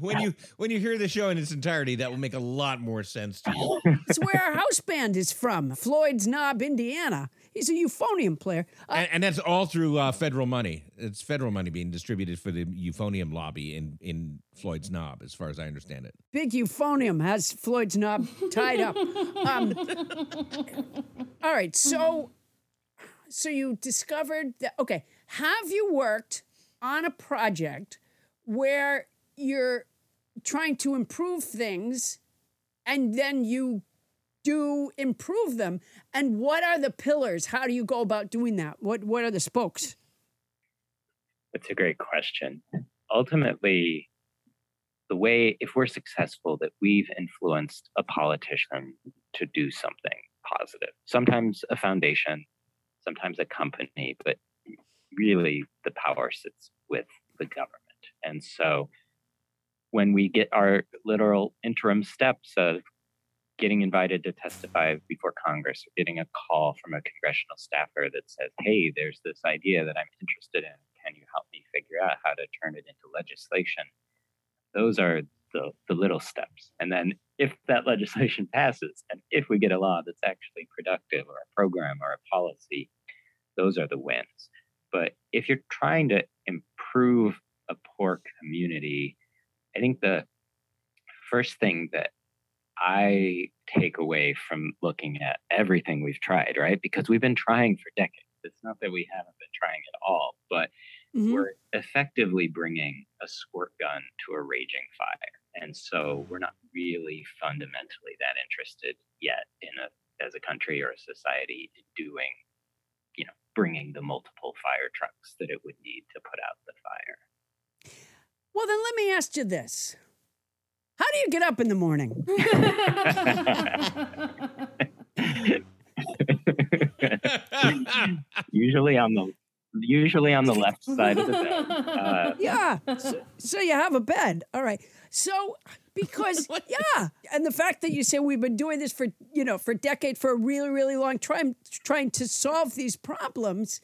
when you when you hear the show in its entirety, that will make a lot more sense to you. It's where our house band is from, Floyd's Knob, Indiana. He's a euphonium player. Uh, and, and that's all through uh, federal money. It's federal money being distributed for the euphonium lobby in in Floyd's Knob, as far as I understand it. big euphonium has Floyd's Knob tied up. Um, all right, so so you discovered that. Okay, have you worked on a project where you're trying to improve things, and then you do improve them? And what are the pillars? How do you go about doing that? What what are the spokes? That's a great question. Ultimately, the way, if we're successful, that we've influenced a politician to do something positive, sometimes a foundation, sometimes a company, but really the power sits with the government. And so when we get our literal interim steps of getting invited to testify before Congress, or getting a call from a congressional staffer that says, hey, there's this idea that I'm interested in. can you help me figure out how to turn it into legislation? Those are the, the little steps. And then if that legislation passes and if we get a law that's actually productive or a program or a policy, those are the wins. But if you're trying to improve a poor community, I think the first thing that I take away from looking at everything we've tried, right? Because we've been trying for decades. It's not that we haven't been trying at all, but Mhm. we're effectively bringing a squirt gun to a raging fire. And so we're not really fundamentally that interested yet in a as a country or a society in doing, you know, bringing the multiple fire trucks that it would need to put out the fire. Well, then let me ask you this. How do you get up in the morning? usually on the usually on the left side of the bed. Uh, Yeah. So, so you have a bed. All right. So because yeah, and the fact that you say we've been doing this for you know for decades for a really really long time trying to solve these problems,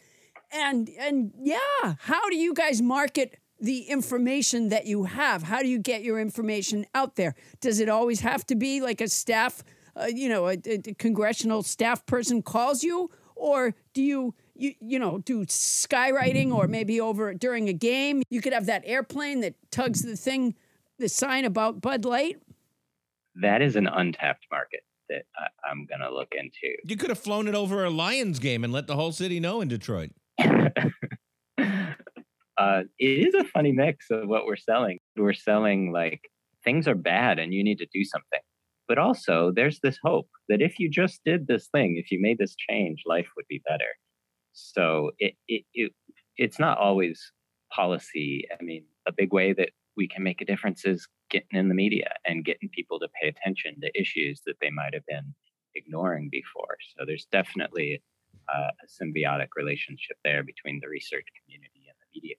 and and yeah, how do you guys market? The information that you have, how do you get your information out there? Does it always have to be like a staff, uh, you know, a, a congressional staff person calls you, or do you you you know do skywriting or maybe over during a game you could have that airplane that tugs the thing the sign about bud light that is an untapped market that I, I'm going to look into. You could have flown it over a Lions game and let the whole city know in Detroit. uh, it is a funny mix of what we're selling. We're selling like things are bad and you need to do something. But also, there's this hope that if you just did this thing, if you made this change, life would be better. So it, it, it it's not always policy. I mean, a big way that we can make a difference is getting in the media and getting people to pay attention to issues that they might have been ignoring before. So there's definitely uh, a symbiotic relationship there between the research community and the media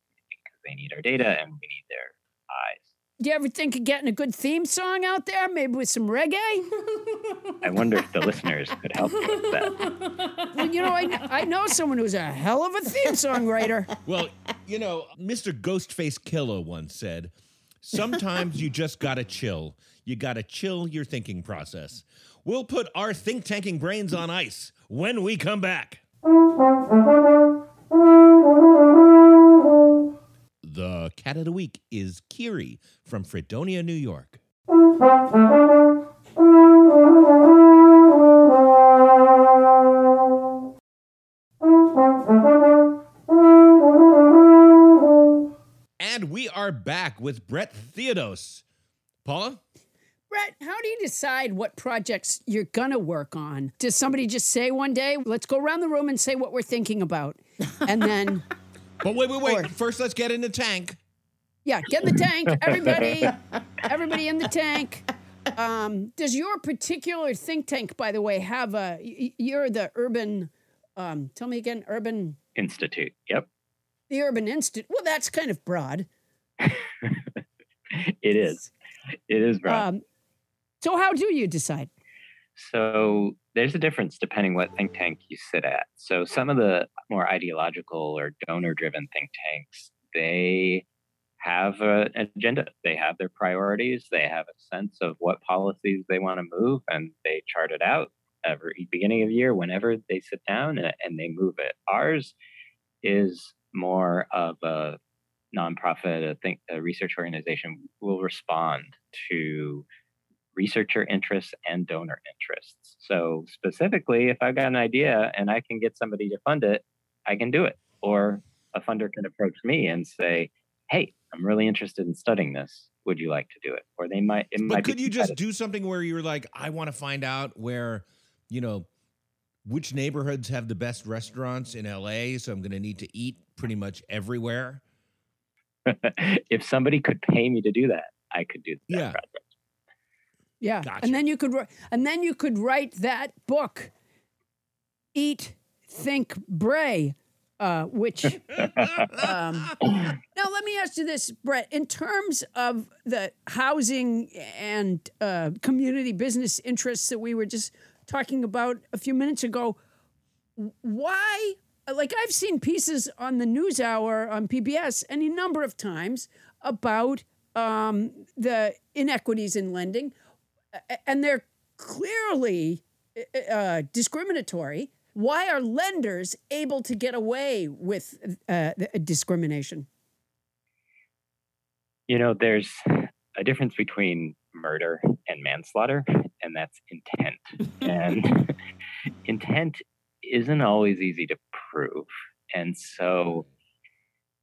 they need our data and we need their eyes. do you ever think of getting a good theme song out there maybe with some reggae I wonder if the listeners could help me with that. well you know I, I know someone who's a hell of a theme song writer Well, you know, Mr. Ghostface Killah once said, sometimes you just gotta chill. You gotta chill your thinking process. We'll put our think tanking brains on ice when we come back. Cat of the week is Kiri from Fredonia, New York. And we are back with Brett Theodos. Paula? Brett, how do you decide what projects you're gonna work on? Does somebody just say one day, let's go around the room and say what we're thinking about? And then, But wait, wait, wait. Or- First, let's get in the tank. Yeah, get in the tank, everybody, everybody in the tank. Um, does your particular think tank, by the way, have a? you're the urban, um, tell me again, urban, Institute. Yep, the urban institute. Well, that's kind of broad. it is. It is, Rob. Um, so how do you decide? So there's a difference depending what think tank you sit at. So some of the more ideological or donor driven think tanks, they have an agenda. They have their priorities. They have a sense of what policies they want to move and they chart it out every beginning of year whenever they sit down and, and they move it. Ours is more of a nonprofit, a think a research organization will respond to researcher interests and donor interests. So specifically, if I've got an idea and I can get somebody to fund it, I can do it. Or a funder can approach me and say, "Hey, I'm really interested in studying this. Would you like to do it?" Or they might. It But might be could you just do something where you're like, I want to find out where, you know, which neighborhoods have the best restaurants in LA? So I'm going to need to eat pretty much everywhere. if somebody could pay me to do that, I could do that Yeah. project. Yeah, Gotcha. and then you could and then you could write that book, Eat, Think, Bray, uh, which. um, now let me ask you this, Brett. In terms of the housing and uh, community business interests that we were just talking about a few minutes ago, why like I've seen pieces on the News Hour on PBS any number of times about um, the inequities in lending, and they're clearly uh, discriminatory. Why are lenders able to get away with uh, discrimination? You know, there's a difference between murder and manslaughter, and that's intent. and intent isn't always easy to prove. And so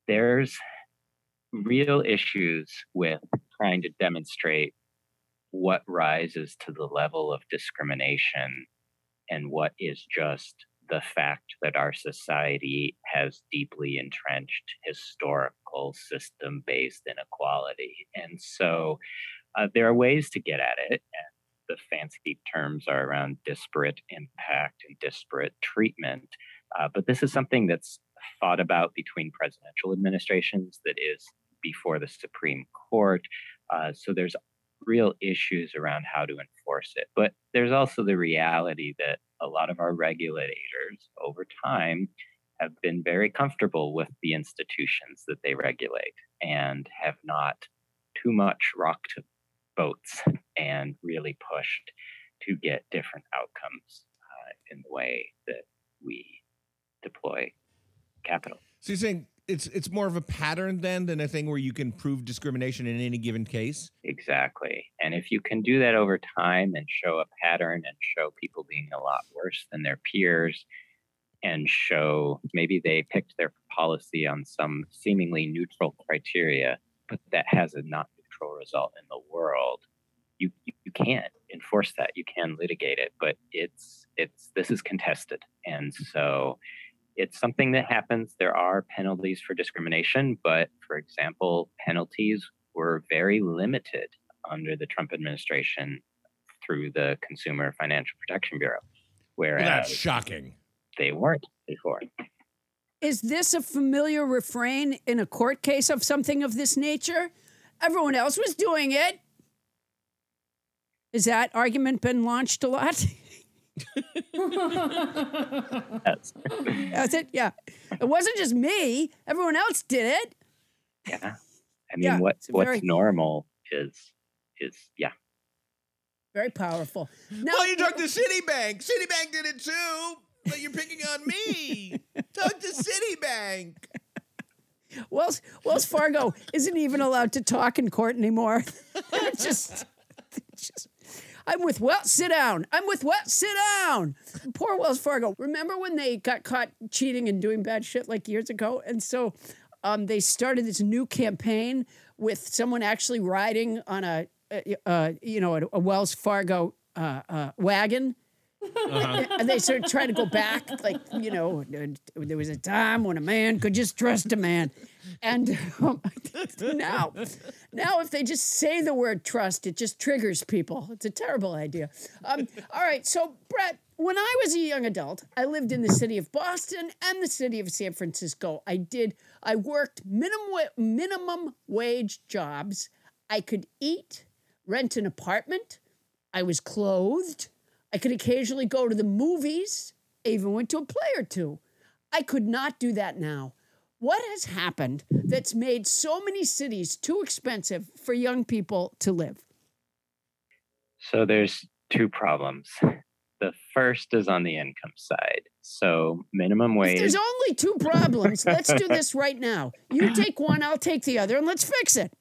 there's real issues with trying to demonstrate what rises to the level of discrimination and what is just the fact that our society has deeply entrenched historical system based inequality. And so uh, there are ways to get at it. And the fancy terms are around disparate impact and disparate treatment. Uh, but this is something that's thought about between presidential administrations that is before the Supreme Court. Uh, so there's real issues around how to enforce it. But there's also the reality that a lot of our regulators over time have been very comfortable with the institutions that they regulate and have not too much rocked boats and really pushed to get different outcomes uh, in the way that we deploy capital. So you're saying it's it's more of a pattern then than a thing where you can prove discrimination in any given case? Exactly. And if you can do that over time and show a pattern and show people being a lot worse than their peers and show maybe they picked their policy on some seemingly neutral criteria, but that has a not neutral result in the world, you, you, you can't enforce that. You can litigate it, but it's it's this is contested. And so it's something that happens. There are penalties for discrimination, but for example, penalties were very limited under the Trump administration through the Consumer Financial Protection Bureau, Well, that's shocking. they weren't before. Is this a familiar refrain in a court case of something of this nature? Everyone else was doing it. Has that argument been launched a lot? Yes. That's it. Yeah. It wasn't just me. Everyone else did it. yeah. I mean, Yeah, what what's very- normal is is yeah. Very powerful. Now, well, you talk to Citibank. Citibank did it too. But you're picking on me. talk to Citibank. Wells, Wells Fargo isn't even allowed to talk in court anymore. just, just, I'm with Wells. Sit down. I'm with Wells. Sit down. Poor Wells Fargo. Remember when they got caught cheating and doing bad shit like years ago? And so, um, they started this new campaign with someone actually riding on a, you know, a, a Wells Fargo uh, uh, wagon. and they started trying to go back, like you know, there was a time when a man could just trust a man, and um, now, now if they just say the word trust, it just triggers people. It's a terrible idea. Um, all right, so Brett, when I was a young adult, I lived in the city of Boston and the city of San Francisco. I did. I worked minimum minimum wage jobs. I could eat, rent an apartment. I was clothed. I could occasionally go to the movies. I even went to a play or two. I could not do that now. What has happened that's made so many cities too expensive for young people to live? So there's two problems. The first is on the income side. So minimum If wage. there's only two problems, let's do this right now. You take one, I'll take the other, and let's fix it.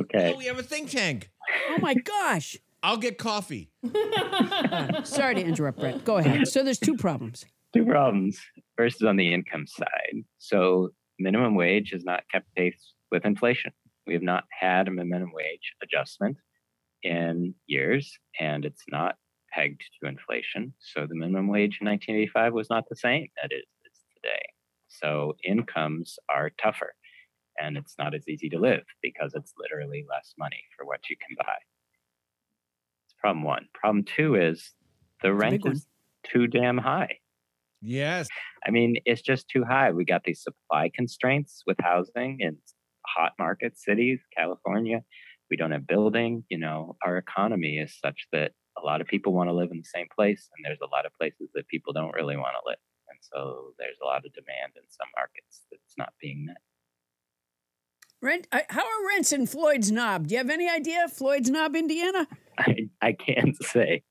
okay. Oh, we have a think tank. Oh my gosh. I'll get coffee. Sorry to interrupt, Brett. Go ahead. So there's two problems. two problems. First is on the income side. So minimum wage has not kept pace with inflation. We have not had a minimum wage adjustment in years, and it's not pegged to inflation. So the minimum wage in 1985 was not the same that it is today. So incomes are tougher, and it's not as easy to live because it's literally less money for what you can buy. Problem one. Problem two is the rent is too damn high. Yes. I mean, it's just too high. We got these supply constraints with housing in hot market cities, California. We don't have building. You know, our economy is such that a lot of people want to live in the same place, and there's a lot of places that people don't really want to live. And so there's a lot of demand in some markets that's not being met. Rent, how are rents in Floyd's Knob? Do you have any idea? Floyd's Knob, Indiana? I, I can't say.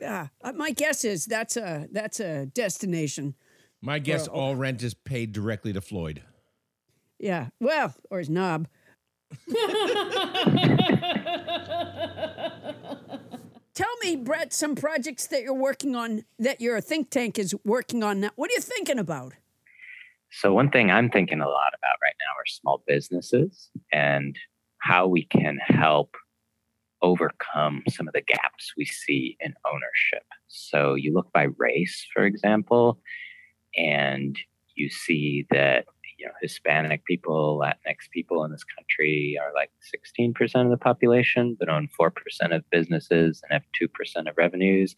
Yeah, uh, my guess is that's a that's a destination. My guess, Well- all rent is paid directly to Floyd. Yeah, well, or his knob. Tell me, Brett, some projects that you're working on that your think tank is working on now. What are you thinking about? So, one thing I'm thinking a lot about right now are small businesses and how we can help overcome some of the gaps we see in ownership. So, you look by race, for example, and you see that you know Hispanic people, Latinx people in this country are like 16% of the population, but own 4% of businesses and have 2% of revenues.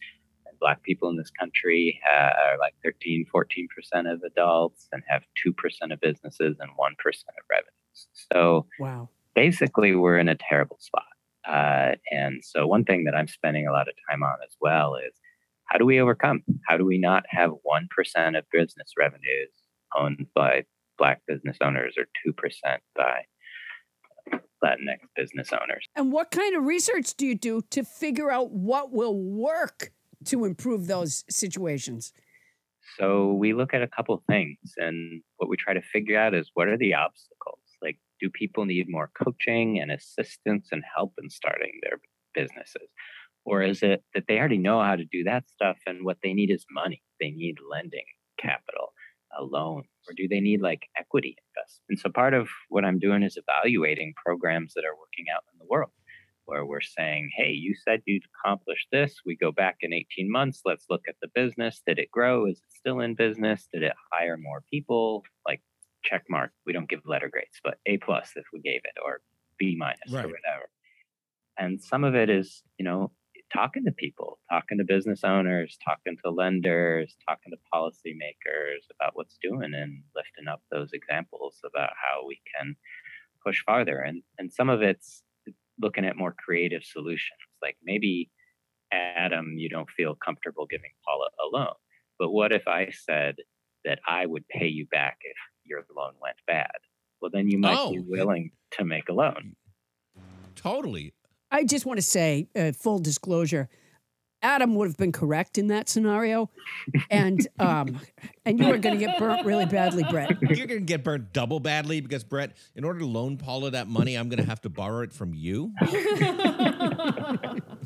And Black people in this country are like 13, 14% of adults and have 2% of businesses and 1% of revenues. So Wow. basically, we're in a terrible spot. Uh, and so, one thing that I'm spending a lot of time on as well is how do we overcome? How do we not have 1% of business revenues owned by Black business owners or 2% by Latinx business owners? And what kind of research do you do to figure out what will work to improve those situations? So we look at a couple things, and what we try to figure out is what are the obstacles? Do people need more coaching and assistance and help in starting their businesses? Or is it that they already know how to do that stuff and what they need is money? They need lending capital, a loan, or do they need like equity investment? And so part of what I'm doing is evaluating programs that are working out in the world where we're saying, hey, you said you'd accomplish this. We go back in 18 months. Let's look at the business. Did it grow? Is it still in business? Did it hire more people? Like check mark. We don't give letter grades, but A plus if we gave it, or B minus Right. or whatever. And some of it is, you know, talking to people, talking to business owners, talking to lenders, talking to policymakers about what's doing and lifting up those examples about how we can push farther. And and some of it's looking at more creative solutions. Like maybe Adam, you don't feel comfortable giving Paula a loan. But what if I said that I would pay you back if your loan went bad? Well, then you might be Oh. willing to make a loan. Totally. I just want to say, uh, full disclosure, Adam would have been correct in that scenario, and um, and you are going to get burnt really badly, Brett. You're going to get burnt double badly because, Brett, in order to loan Paula that money, I'm going to have to borrow it from you.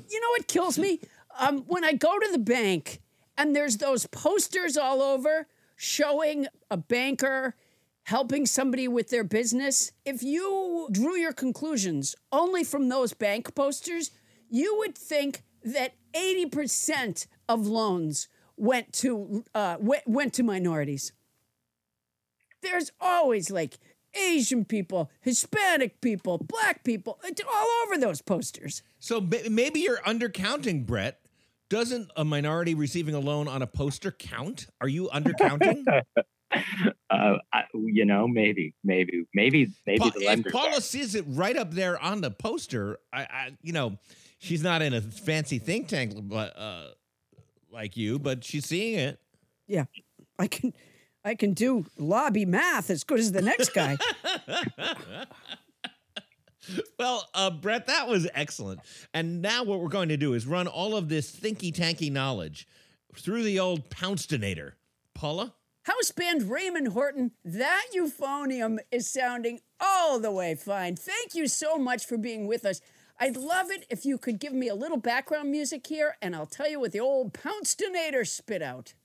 You know what kills me? Um, when I go to the bank and there's those posters all over showing a banker helping somebody with their business. If you drew your conclusions only from those bank posters, you would think that 80% of loans went to uh, went, went to minorities. There's always like Asian people, Hispanic people, black people, it's all over those posters. So maybe you're undercounting, Brett. Doesn't a minority receiving a loan on a poster count? Are you undercounting? uh, I, you know, maybe, maybe, maybe, maybe Pa- the if. Paula are. sees it right up there on the poster, I, I you know, she's not in a fancy think tank, but uh, like you, but she's seeing it. Yeah, I can, I can do lobby math as good as the next guy. Well, uh, Brett, that was excellent. And now what we're going to do is run all of this thinky tanky knowledge through the old Pouncedonator. Paula? House band Raymond Horton, that euphonium is sounding all the way fine. Thank you so much for being with us. I'd love it if you could give me a little background music here, and I'll tell you what the old Pouncedonator spit out.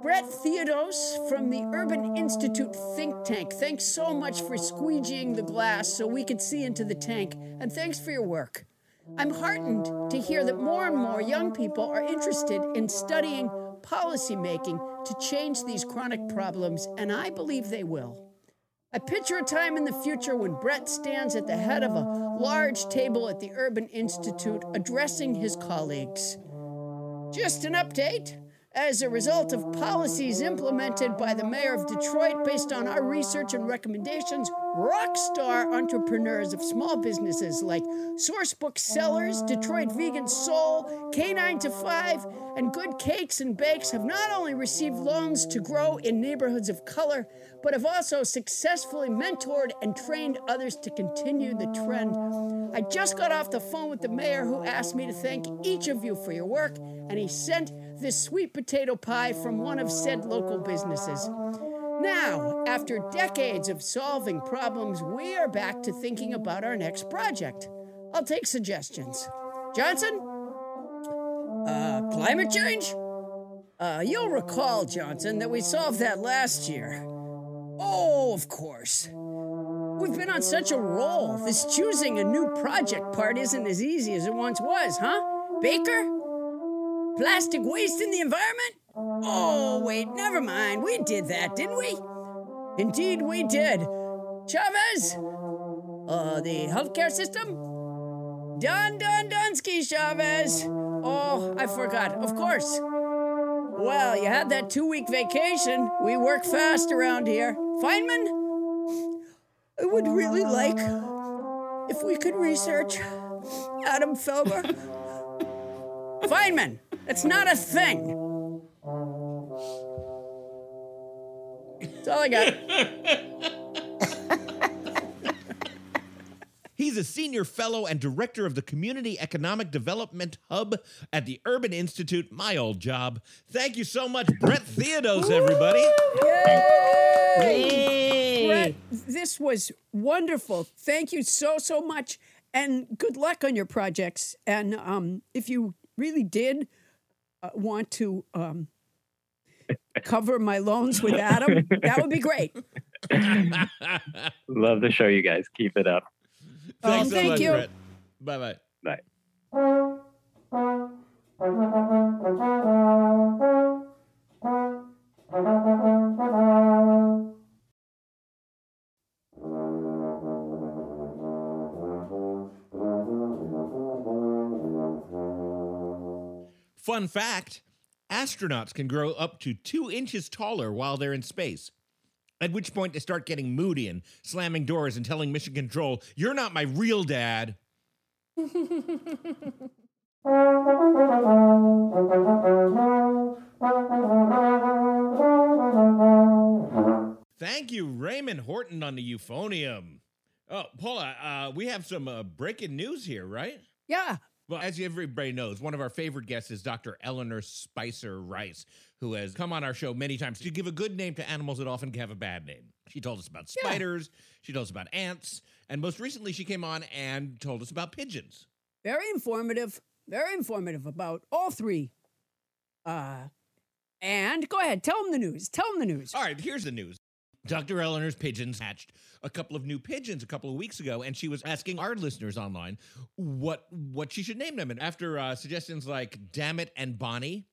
Brett Theodos from the Urban Institute think tank. Thanks so much for squeegeeing the glass so we could see into the tank, and thanks for your work. I'm heartened to hear that more and more young people are interested in studying policymaking to change these chronic problems, and I believe they will. I picture a time in the future when Brett stands at the head of a large table at the Urban Institute addressing his colleagues. Just an update. As a result of policies implemented by the mayor of Detroit based on our research and recommendations, rock star entrepreneurs of small businesses like Source Booksellers, Detroit Vegan Soul, K9 to 5, and Good Cakes and Bakes have not only received loans to grow in neighborhoods of color, but have also successfully mentored and trained others to continue the trend. I just got off the phone with the mayor who asked me to thank each of you for your work, and he sent this sweet potato pie from one of said local businesses. Now, after decades of solving problems, we are back to thinking about our next project. I'll take suggestions. Johnson? Uh, climate change? Uh, you'll recall, Johnson, that we solved that last year. Oh, of course. We've been on such a roll. This choosing a new project part isn't as easy as it once was, huh? Baker? Plastic waste in the environment? Oh, wait, never mind. We did that, didn't we? Indeed, we did. Chavez? Uh, the healthcare system? Don Don Dunsky, Chavez. Oh, I forgot. Of course. Well, you had that two week vacation. We work fast around here. Feynman? I would really like if we could research Adam Felber. Feynman, it's not a thing. That's all I got. He's a senior fellow and director of the Community Economic Development Hub at the Urban Institute, my old job. Thank you so much, Brett Theodos, everybody. Yay! Brett, this was wonderful. Thank you so, so much. And good luck on your projects. And um, if you really did uh, want to um, cover my loans with Adam, that would be great. Love the show, you guys. Keep it up. Thanks so thank much, you. Brett. Bye bye. Bye. Fun fact astronauts can grow up to two inches taller while they're in space. At which point they start getting moody and slamming doors and telling Mission Control, You're not my real dad. Thank you, Raymond Horton on the euphonium. Oh, Paula, uh, we have some uh, breaking news here, right? Yeah. Well, as everybody knows, one of our favorite guests is Dr. Eleanor Spicer Rice, who has come on our show many times to give a good name to animals that often have a bad name. She told us about Yeah. spiders, she told us about ants, and most recently she came on and told us about pigeons. Very informative. Very informative about all three. Uh, and go ahead, tell them the news. Tell them the news. All right, here's the news. Dr. Eleanor's pigeons hatched a couple of new pigeons a couple of weeks ago, and she was asking our listeners online what what she should name them. And after uh, suggestions like Dammit and Bonnie,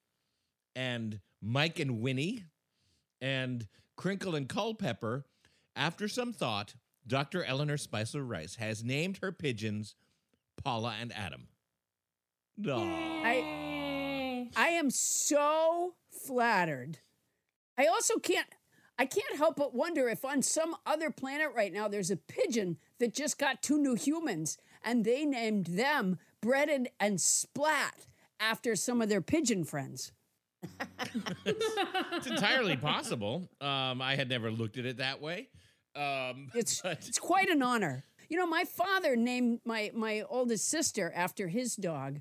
and Mike and Winnie, and Crinkle and Culpepper, after some thought, Dr. Eleanor Spicer Rice has named her pigeons Paula and Adam. Aw. Yay. I am so flattered. I also can't I can't help but wonder if on some other planet right now there's a pigeon that just got two new humans and they named them Breaded and Splat after some of their pigeon friends. it's entirely possible. Um, I had never looked at it that way. Um, It's but- it's quite an honor. You know, my father named my my oldest sister after his dog,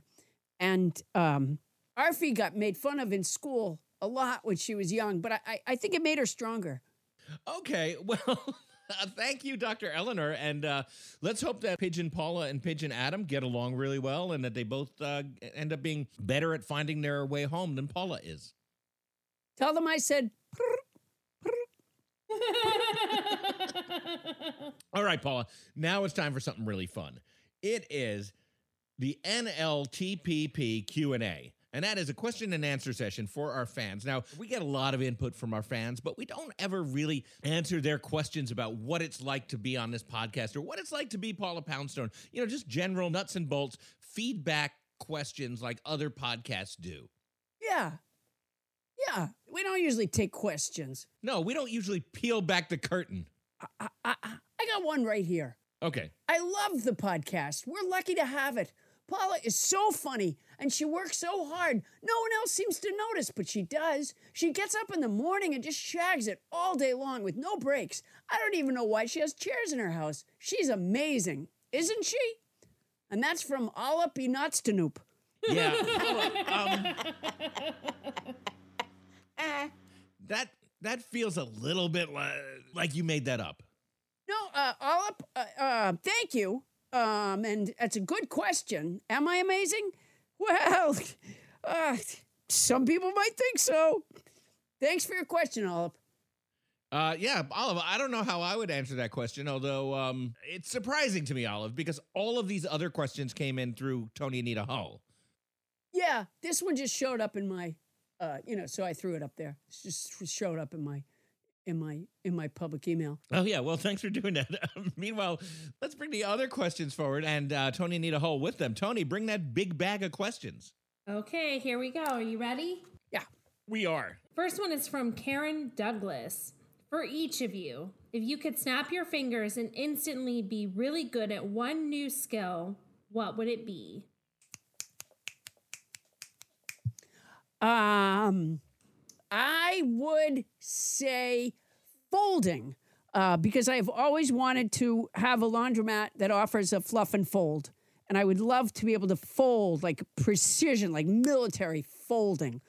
and um, Arfie got made fun of in school a lot when she was young. But I I, think it made her stronger. Okay, well, thank you, Dr. Eleanor, and uh, let's hope that Pigeon Paula and Pigeon Adam get along really well, and that they both uh, end up being better at finding their way home than Paula is. Tell them I said. All right, Paula. Now it's time for something really fun. It is the NLTPP Q&A. And that is a question and answer session for our fans. Now, we get a lot of input from our fans, but we don't ever really answer their questions about what it's like to be on this podcast or what it's like to be Paula Poundstone. You know, just general nuts and bolts feedback questions like other podcasts do. Yeah. Yeah, we don't usually take questions. No, we don't usually peel back the curtain. I, I, I got one right here. Okay. I love the podcast. We're lucky to have it. Paula is so funny and she works so hard. No one else seems to notice, but she does. She gets up in the morning and just shags it all day long with no breaks. I don't even know why she has chairs in her house. She's amazing, isn't she? And that's from Alla Pinatstanoop. Yeah. um, that that feels a little bit li- like you made that up. No, uh, Alla, uh, uh, thank you. Um, and that's a good question. Am I amazing? Well, uh, some people might think so. Thanks for your question, Olive. Uh, yeah, Olive. I don't know how I would answer that question, although um, it's surprising to me, Olive, because all of these other questions came in through Tony Anita Hull. Yeah, this one just showed up in my, uh, you know, so I threw it up there. It just showed up in my, in my, in my public email. Oh yeah, well, thanks for doing that. Meanwhile, let's bring the other questions forward, and uh, Tony need a hole with them. Tony, bring that big bag of questions. Okay, here we go. Are you ready? Yeah. We are. First one is from Karen Douglas. For each of you, if you could snap your fingers and instantly be really good at one new skill, what would it be? Um, I would say folding, uh, because I've always wanted to have a laundromat that offers a fluff and fold, and I would love to be able to fold like precision, like military folding.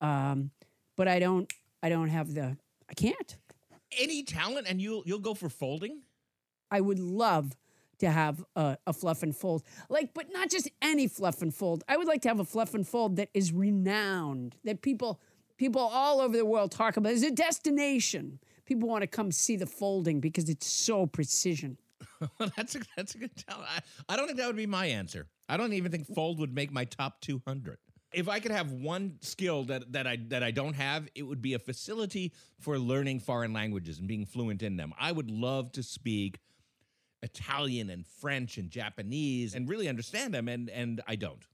Um, but I don't. I don't have the. I can't. Any talent, and you'll you'll go for folding. I would love to have a, a, fluff and fold, like, but not just any fluff and fold. I would like to have a fluff and fold that is renowned, that people people all over the world talk about It's a destination. People want to come see the folding because it's so precision. that's a that's a good talent. I, I don't think that would be my answer. I don't even think fold would make my top two hundred. If I could have one skill that, that I that I don't have, it would be a facility for learning foreign languages and being fluent in them. I would love to speak Italian and French and Japanese and really understand them, and and I don't.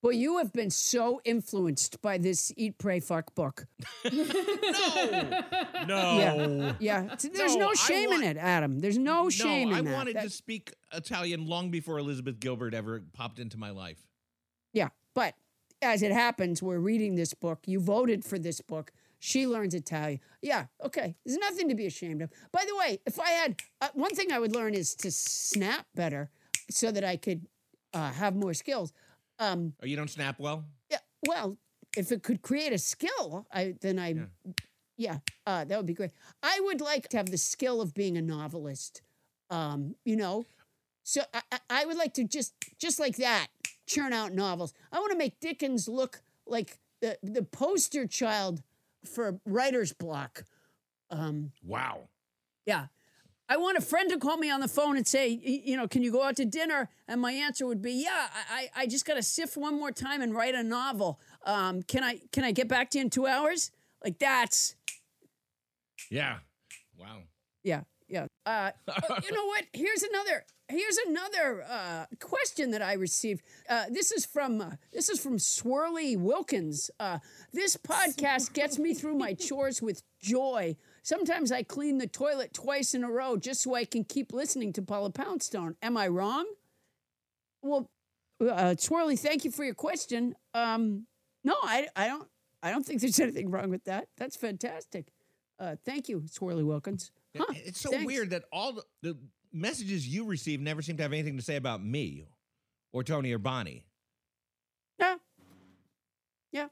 Well, you have been so influenced by this Eat, Pray, Fuck book. no, no, yeah, yeah. There's no, No, shame want- in it, Adam. There's no shame no, I that. wanted That- to speak Italian long before Elizabeth Gilbert ever popped into my life. Yeah, but as it happens, we're reading this book. You voted for this book. She learns Italian. Yeah, okay. There's nothing to be ashamed of. By the way, if I had uh, one thing I would learn is to snap better so that I could uh, have more skills. Um, Oh, you don't snap well? yeah, well, if it could create a skill, I then I, yeah, uh, that would be great. I would like to have the skill of being a novelist. Um, you know, so I, I- I would like to just just like that churn out novels. I want to make Dickens look like the the poster child for writer's block. Um, Wow. yeah. I want a friend to call me on the phone and say, you know, can you go out to dinner? And my answer would be, yeah, I, I I just got to sift one more time and write a novel. Um, can I can I get back to you in two hours? Like that's Yeah. Wow. yeah yeah. Uh, oh, you know what? Here's another here's another uh, question that I received. Uh, this is from uh, this is from Swirly Wilkins. Uh, this podcast gets me through my chores with joy. Sometimes I clean the toilet twice in a row just so I can keep listening to Paula Poundstone. Am I wrong? Well, uh, Swirly, thank you for your question. Um, no, I, I don't I don't think there's anything wrong with that. That's fantastic. Uh, thank you, Swirly Wilkins. Huh, it's so thanks. weird that all the, the messages you receive never seem to have anything to say about me or Tony or Bonnie. Yeah. Yeah.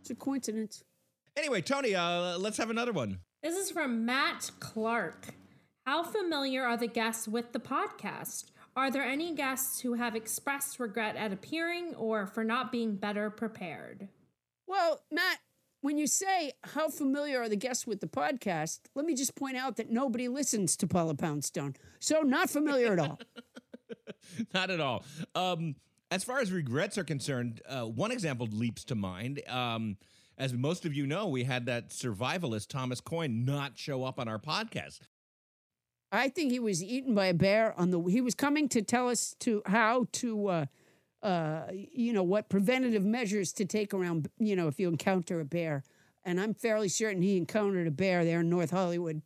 It's a coincidence. Anyway, Tony, uh, let's have another one. This is from Matt Clark. How familiar are the guests with the podcast? Are there any guests who have expressed regret at appearing or for not being better prepared? Well, Matt, when you say how familiar are the guests with the podcast, let me just point out that nobody listens to Paula Poundstone. So not familiar at all. Not at all. Um, as far as regrets are concerned, uh, one example leaps to mind. Um, as most of you know, we had that survivalist Thomas Coyne not show up on our podcast. I think he was eaten by a bear on the he was coming to tell us to how to uh uh, you know, what preventative measures to take around, you know, if you encounter a bear. And I'm fairly certain he encountered a bear there in North Hollywood,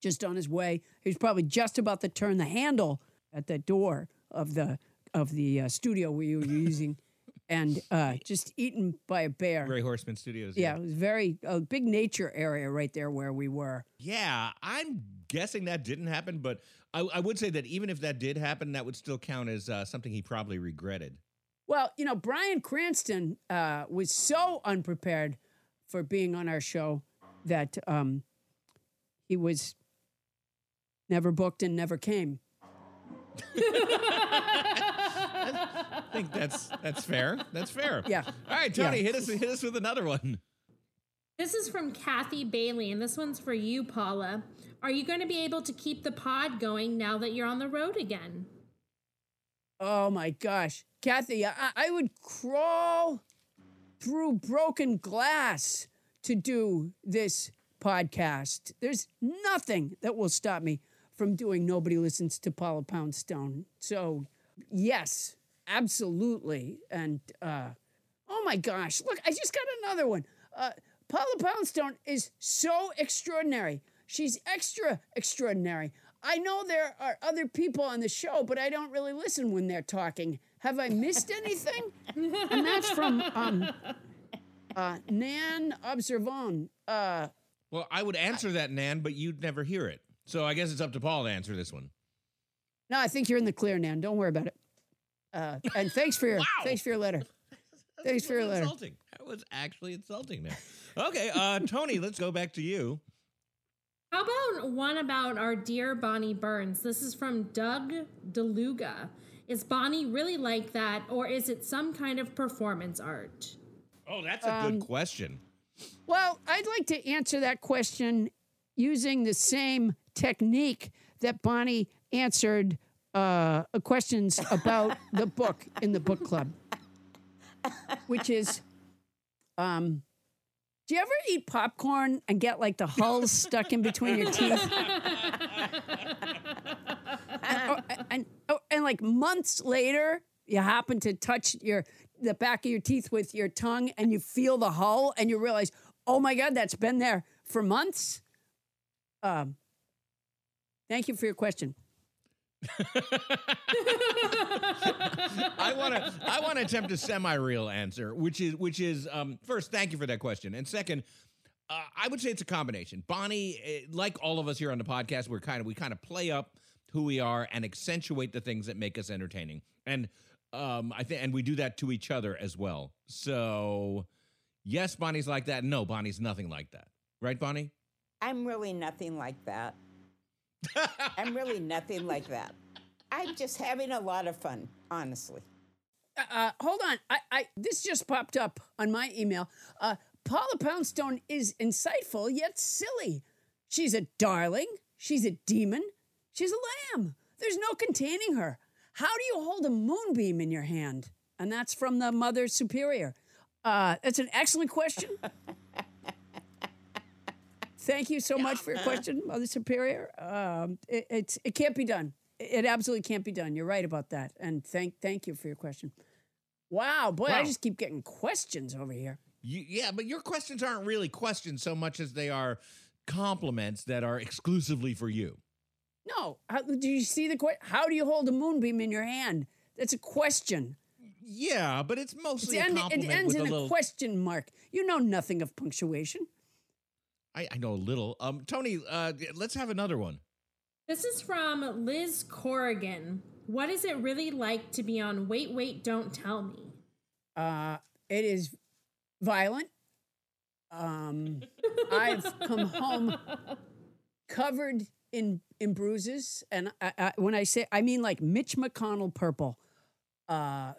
just on his way. He was probably just about to turn the handle at the door of the of the uh, studio we were using, and uh, just eaten by a bear. Gray Horseman Studios. Yeah, it was very a big nature area right there where we were. Yeah, I'm guessing that didn't happen, but I, I would say that even if that did happen, that would still count as uh, something he probably regretted. Well, you know, Bryan Cranston uh, was so unprepared for being on our show that um, he was never booked and never came. I think that's that's fair. That's fair. Yeah. All right, Tony, Yeah. hit us hit us with another one. This is from Kathy Bailey, and this one's for you, Paula. Are you going to be able to keep the pod going now that you're on the road again? Oh my gosh, Kathy, I, I would crawl through broken glass to do this podcast. There's nothing that will stop me from doing Nobody Listens to Paula Poundstone. So, yes, absolutely. And uh, oh my gosh, look, I just got another one. Uh, Paula Poundstone is so extraordinary. She's extra extraordinary. I know there are other people on the show, but I don't really listen when they're talking. Have I missed anything? and that's from um, uh, Nan Observon. Uh, Well, I would answer that, Nan, but you'd never hear it. So I guess it's up to Paul to answer this one. no, I think you're in the clear, Nan. Don't worry about it. Uh, and thanks for your Wow. thanks for your letter. Thanks for your letter. Insulting. That was actually insulting, man. Okay, uh, Tony, let's go back to you. How about one about our dear Bonnie Burns? This is from Doug DeLuga. Is Bonnie really like that, or is it some kind of performance art? Oh, that's a Um, good question. Well, I'd like to answer that question using the same technique that Bonnie answered uh, questions about the book in the book club, which is um, do you ever eat popcorn and get like the hulls stuck in between your teeth? and, or- and, oh, and like months later, you happen to touch your the back of your teeth with your tongue and you feel the hull and you realize, oh my God, that's been there for months. Um, thank you for your question. I want to I want to attempt a semi-real answer, which is which is um, first, thank you for that question, and second, uh, I would say it's a combination. Bonnie, eh, like all of us here on the podcast, we're kind of we kind of play up who we are and accentuate the things that make us entertaining, and um, I think and we do that to each other as well. So, yes, Bonnie's like that. No, Bonnie's nothing like that, right, Bonnie? I'm really nothing like that. I'm really nothing like that. I'm just having a lot of fun, honestly. uh, hold on. I, I this just popped up on my email. Uh, Paula Poundstone is insightful yet silly. She's a darling. She's a demon. She's a lamb. There's no containing her. How do you hold a moonbeam in your hand? And that's from the Mother Superior. Uh, that's an excellent question. Thank you so much for your question, Mother Superior. Um, it, it's it can't be done. It absolutely can't be done. You're right about that. And thank thank you for your question. Wow, boy, I just keep getting questions over here. You, yeah, but your questions aren't really questions so much as they are compliments that are exclusively for you. No, how, do you see the question? How do you hold a moonbeam in your hand? That's a question. Yeah, but it's It's mostly a end- it ends with in a a little. question mark. You know nothing of punctuation. I, I know a little. Um, Tony, uh, let's have another one. This is from Liz Corrigan. What is it really like to be on Wait, Wait, Don't Tell Me? Uh, it is violent. Um, I've come home covered in in bruises, and I, I, when I say I mean like Mitch McConnell purple. Uh,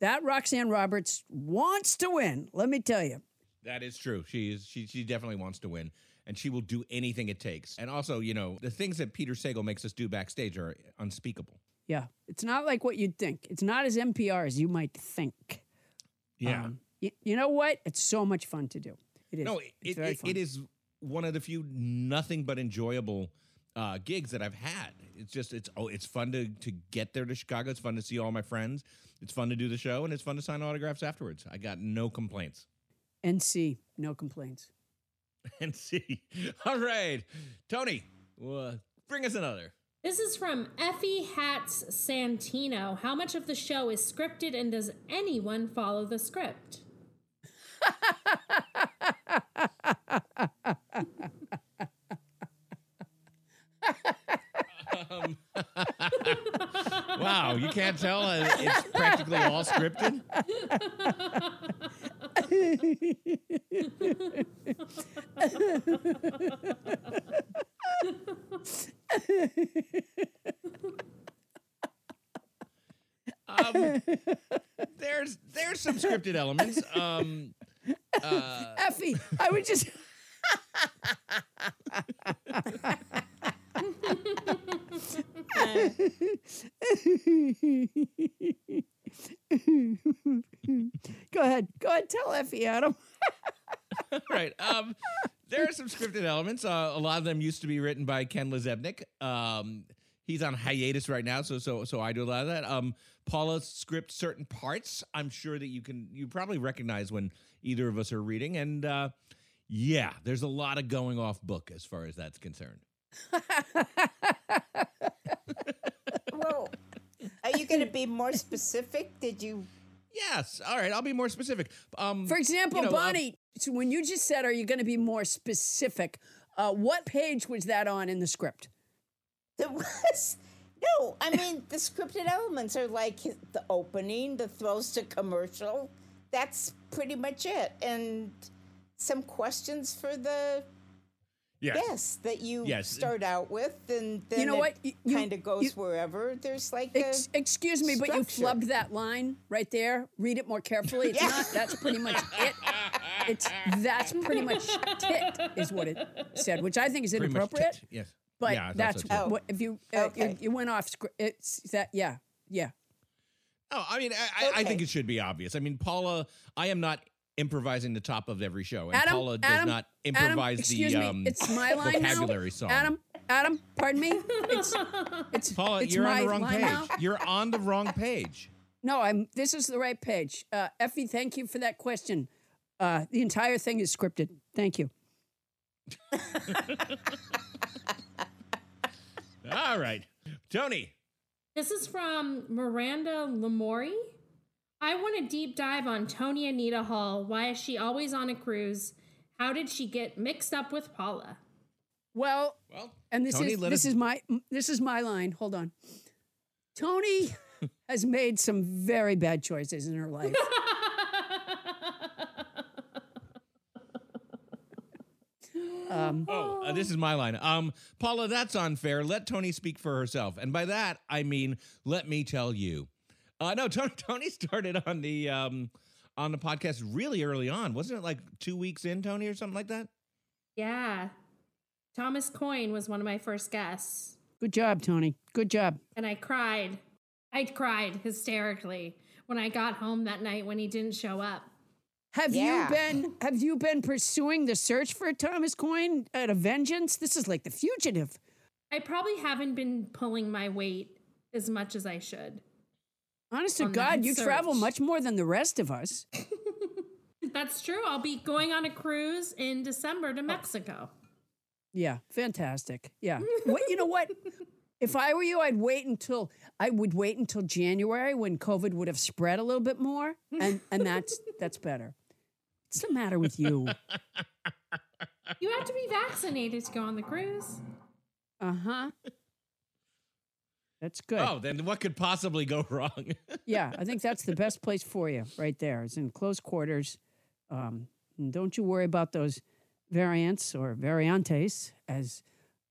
that Roxanne Roberts wants to win. Let me tell you. That is true. She is. She she definitely wants to win, and she will do anything it takes. And also, you know, the things that Peter Sagal makes us do backstage are unspeakable. Yeah, it's not like what you'd think. It's not as NPR as you might think. Um, y- you know what? It's so much fun to do. It is. no, it, it, it is one of the few nothing but enjoyable uh, gigs that I've had. It's just it's oh it's fun to to get there to Chicago. It's fun to see all my friends. It's fun to do the show, and it's fun to sign autographs afterwards. I got no complaints. NC, no complaints. And see, all right, Tony, uh, bring us another. This is from Effie Hats Santino. How much of the show is scripted and does anyone follow the script? Um, wow, you can't tell uh, it's practically all scripted. Um, there's there's some scripted elements. Um, uh, Effie, I would just. Go ahead. Go ahead. Tell Effie, Adam. right. Um, there are some scripted elements. Uh, a lot of them used to be written by Ken LaZebnik. Um, he's on hiatus right now, so so so I do a lot of that. Um, Paula script certain parts. I'm sure that you can you probably recognize when either of us are reading, and uh, yeah, there's a lot of going off book as far as that's concerned. Well, are you going to be more specific? Did you? Yes. All right. I'll be more specific. Um, For example, you know, uh, Bonnie, so when you just said, are you going to be more specific? Uh, what page was that on in the script? There was no. I mean, the scripted elements are like the opening, the throws to commercial. That's pretty much it, and some questions for the yes. guests that you Yes. start out with, and then you know it what? You- you- kind of goes you- wherever. There's like Ex- a excuse me, but you flubbed that line right there. Read it more carefully. It's Yeah. not. That's pretty much it. It's that's pretty much tit is what it said, which I think is Pretty much inappropriate. tit, Yes. But yeah, I that's so, what if you, uh, Okay. you you went off script. It's that yeah yeah. Oh, I mean, I, I, I think it should be obvious. I mean, Paula, I am not improvising the top of every show, and Adam, Paula does Adam, not Adam, improvise excuse the me, um, it's my line now. vocabulary song. Adam, Adam, pardon me. It's it's Paula, it's you're my on the wrong page. now. You're on the wrong page. No, I'm. This is the right page. Uh, Effie, thank you for that question. Uh, the entire thing is scripted. Thank you. All right, Tony. This is from Miranda Lamori. I want a deep dive on Tony Anita Hall. Why is she always on a cruise? How did she get mixed up with Paula? Well, Well, and this Tony, is this us- is my this is my line. Hold on. Tony has made some very bad choices in her life. Um, Oh, uh, this is my line. Um, Paula, that's unfair. Let Tony speak for herself, and by that I mean, let me tell you. Uh, no, Tony, Tony started on the um on the podcast really early on, wasn't it? Like two weeks in, Tony, or something like that. Yeah. Thomas Coyne was one of my first guests, good job, Tony. Good job. and I cried. I cried hysterically when I got home that night when he didn't show up. Have Yeah. you been have you been pursuing the search for Thomas Coyne at a vengeance? This is like the fugitive. I probably haven't been pulling my weight as much as I should. Honest to God, that you travel much more than the rest of us. That's true. I'll be going on a cruise in December to Mexico. Yeah, fantastic. Yeah. what you know what? If I were you, I'd wait until I would wait until January when COVID would have spread a little bit more, and and that's that's better. What's the matter with you? You have to be vaccinated to go on the cruise. Uh huh. That's good. Oh, then what could possibly go wrong? Yeah, I think that's the best place for you right there. It's in close quarters. Um, and don't you worry about those variants or variantes. As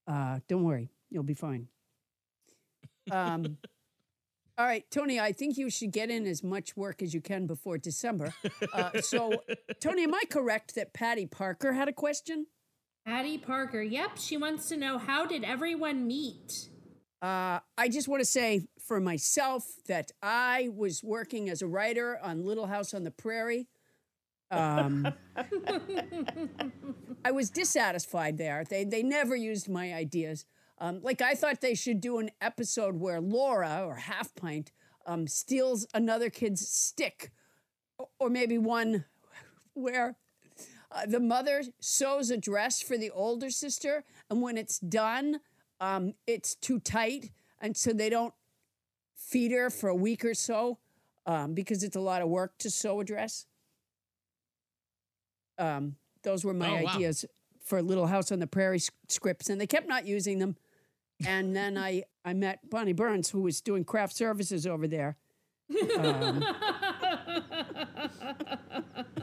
uh, don't worry, you'll be fine. Um, all right, Tony. I think you should get in as much work as you can before December. Uh, so, Tony, am I correct that Patty Parker had a question? Patty Parker. Yep, she wants to know how did everyone meet? Uh, I just want to say for myself that I was working as a writer on Little House on the Prairie. Um, I was dissatisfied there. They they never used my ideas. Um, like I thought they should do an episode where Laura or Half Pint um, steals another kid's stick, or, maybe one where uh, the mother sews a dress for the older sister, and when it's done, um, it's too tight, and so they don't feed her for a week or so um, because it's a lot of work to sew a dress. Um, those were my Oh, wow. ideas for Little House on the Prairie scripts, and they kept not using them. And then I I met Bonnie Burns, who was doing craft services over there. Um,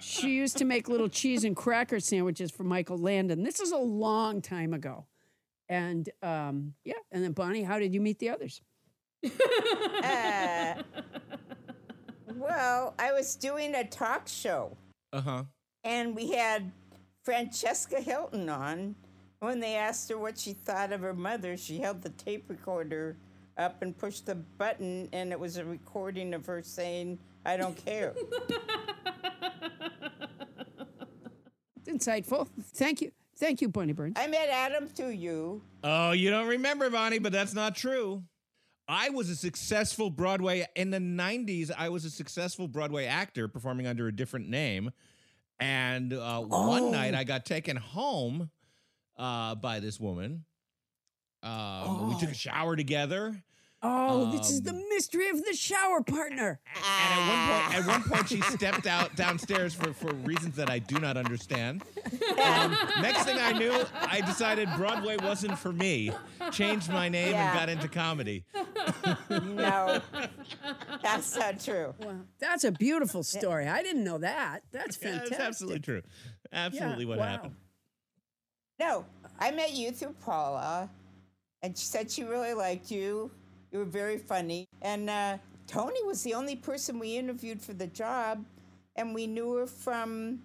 she used to make little cheese and cracker sandwiches for Michael Landon. This is a long time ago. And um, yeah, and then Bonnie, how did you meet the others? Uh, well, I was doing a talk show Uh huh. and we had Francesca Hilton on. When they asked her what she thought of her mother, she held the tape recorder up and pushed the button, and it was a recording of her saying, I don't care. It's insightful. Thank you. Thank you, Bonnie Burns. I met Adam through you. Oh, you don't remember, Bonnie, but that's not true. I was a successful Broadway in the 90s. I was a successful Broadway actor performing under a different name. And uh, one night I got taken home uh, by this woman. Um, We took a shower together. Oh, this is Um, the mystery of the shower partner. And at one point, at one point, she stepped out downstairs for, for reasons that I do not understand. Um, next thing I knew, I decided Broadway wasn't for me. Changed my name Yeah. and got into comedy. No, that's not true. Wow, that's a beautiful story. I didn't know that. That's Yeah, fantastic. that's absolutely true. Absolutely what wow. happened. No, I met you through Paula, and she said she really liked you. You were very funny. And uh, Tony was the only person we interviewed for the job, and we knew her from.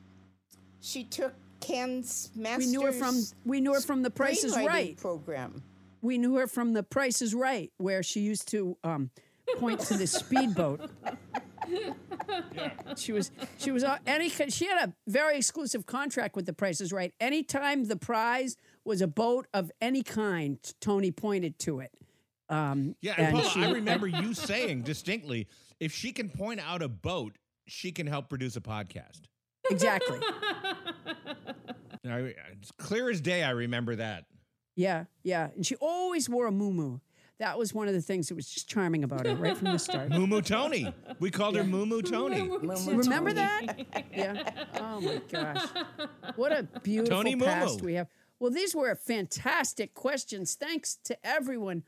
She took Ken's master's. We knew her from we knew her from The Price is Right. program. We knew her from The Price is Right, where she used to um, point to the speedboat. She was she was uh, any she had a very exclusive contract with The Price is Right. Anytime the prize was a boat of any kind, Tony pointed to it. Um, Yeah, and, Paula, she- I remember you saying distinctly, if she can point out a boat, she can help produce a podcast. exactly. I, it's clear as day. I remember that. Yeah, yeah, and she always wore a muumuu. That was one of the things that was just charming about her right from the start. Moo Moo Tony. We called her Moo Moo Tony. Remember that? Yeah. Oh my gosh. What a beautiful Tony past Momo. we have. Well, these were fantastic questions. Thanks to everyone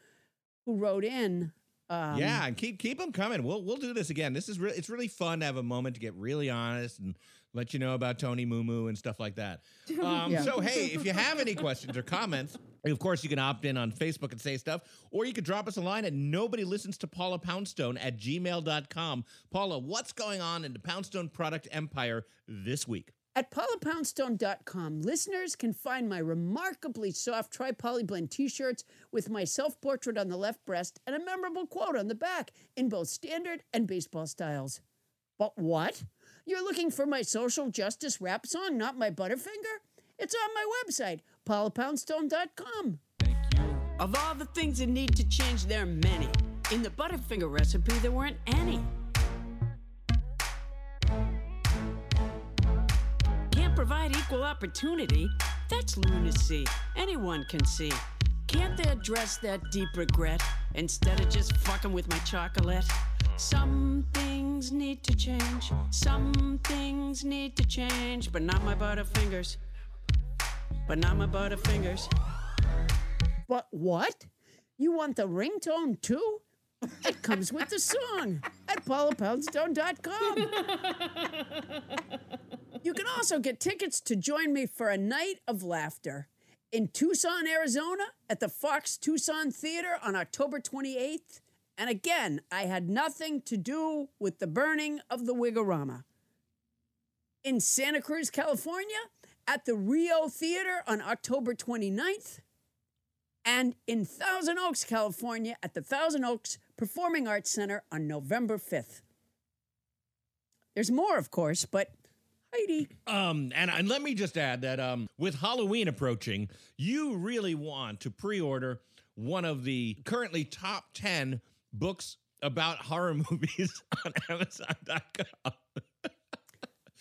who wrote in. Um, yeah, and keep keep them coming. We'll we'll do this again. This is re- it's really fun to have a moment to get really honest and let you know about Tony Moo and stuff like that. Um, Yeah. So hey, if you have any questions or comments, of course you can opt in on Facebook and say stuff, or you could drop us a line at nobody listens to Paula Poundstone at gmail.com. Paula, what's going on in the Poundstone product empire this week? At paulapoundstone.com, listeners can find my remarkably soft tri-poly blend t-shirts with my self-portrait on the left breast and a memorable quote on the back in both standard and baseball styles. But what? You're looking for my social justice rap song, not my Butterfinger? It's on my website, paulapoundstone.com. Thank you. Of all the things that need to change, there are many. In the Butterfinger recipe, there weren't any. Provide equal opportunity? That's lunacy. Anyone can see. Can't they address that deep regret instead of just fucking with my chocolate? Some things need to change. Some things need to change, but not my Butterfingers. But not my Butterfingers. But what? You want the ringtone too? It comes with the song at paulapoundstone.com. You can also get tickets to join me for a night of laughter in Tucson, Arizona at the Fox Tucson Theater on October 28th. And again, I had nothing to do with the burning of the Wigorama. In Santa Cruz, California at the Rio Theater on October 29th. And in Thousand Oaks, California at the Thousand Oaks Performing Arts Center on November 5th. There's more, of course, but Heidi. Um, and, and let me just add that um, with Halloween approaching, you really want to pre-order one of the currently top ten books about horror movies on Amazon.com.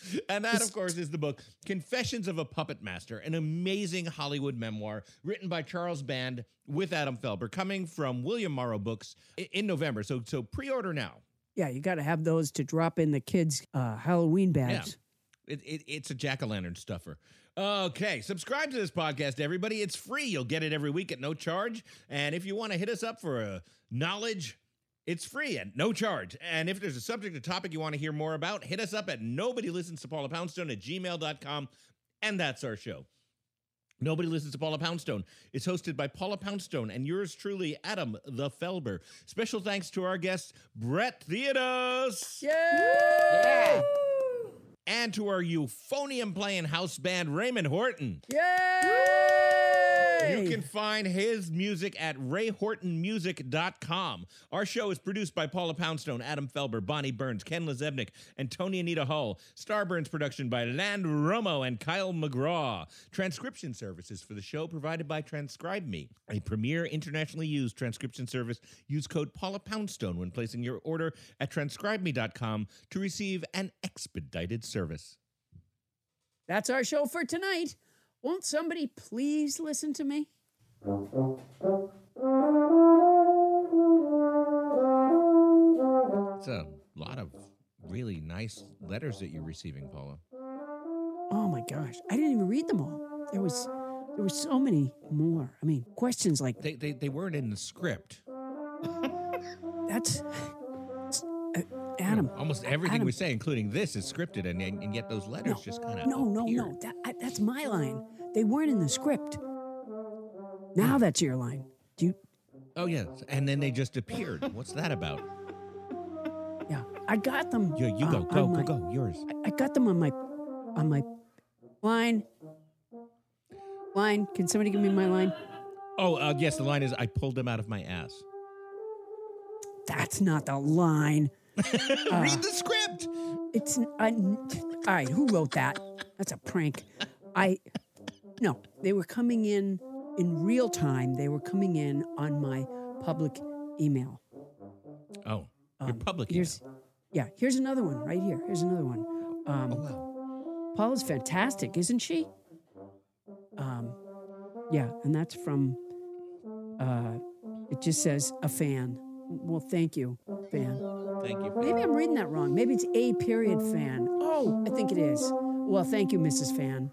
and that, of course, is the book Confessions of a Puppet Master, an amazing Hollywood memoir written by Charles Band with Adam Felber, coming from William Morrow Books in November. So, so pre-order now. Yeah, you got to have those to drop in the kids' uh, Halloween bags. It, it, it's a jack o' lantern stuffer. Okay, subscribe to this podcast, everybody. It's free. You'll get it every week at no charge. And if you want to hit us up for a knowledge, it's free at no charge. And if there's a subject or topic you want to hear more about, hit us up at nobody listens to Paula Poundstone at gmail.com. And that's our show. Nobody listens to Paula Poundstone. It's hosted by Paula Poundstone and yours truly, Adam the Felber. Special thanks to our guest, Brett Theodos. Yeah. And to our euphonium playing house band Raymond Horton. Yay! You can find his music at rayhortonmusic.com. Our show is produced by Paula Poundstone, Adam Felber, Bonnie Burns, Ken LaZebnik, and Toni Anita Hull. Starburns production by Land Romo and Kyle McGraw. Transcription services for the show provided by Transcribe Me, a premier internationally used transcription service. Use code Paula Poundstone when placing your order at transcribeme.com to receive an expedited service. That's our show for tonight. Won't somebody please listen to me? It's a lot of really nice letters that you're receiving, Paula. Oh my gosh, I didn't even read them all. There was there were so many more. I mean, questions like They, they, they weren't in the script. that's uh, Adam. Almost everything Adam. we say, including this, is scripted, and, and, and yet those letters No, just kind of no, no, no. That, I, that's my line. They weren't in the script. Now that's your line. Do you? Oh yeah, and then they just appeared. What's that about? Yeah, I got them. You, you uh, go, go, go, my- go. Yours. I, I got them on my on my line. Line. Can somebody give me my line? Oh uh, yes, the line is I pulled them out of my ass. That's not the line. Read the script. It's I, all right. Who wrote that? That's a prank. I no. They were coming in in real time. They were coming in on my public email. Oh, your Um, public. Here's yeah. Here's another one right here. Here's another one. Um, email. Oh wow. Paula's fantastic, isn't she? Um, yeah, and that's from. Uh, it just says a fan. Well, thank you, fan. Thank you. Maybe I'm reading that wrong. Maybe it's a period fan. Oh, I think it is. Well, thank you, Mrs. Fan.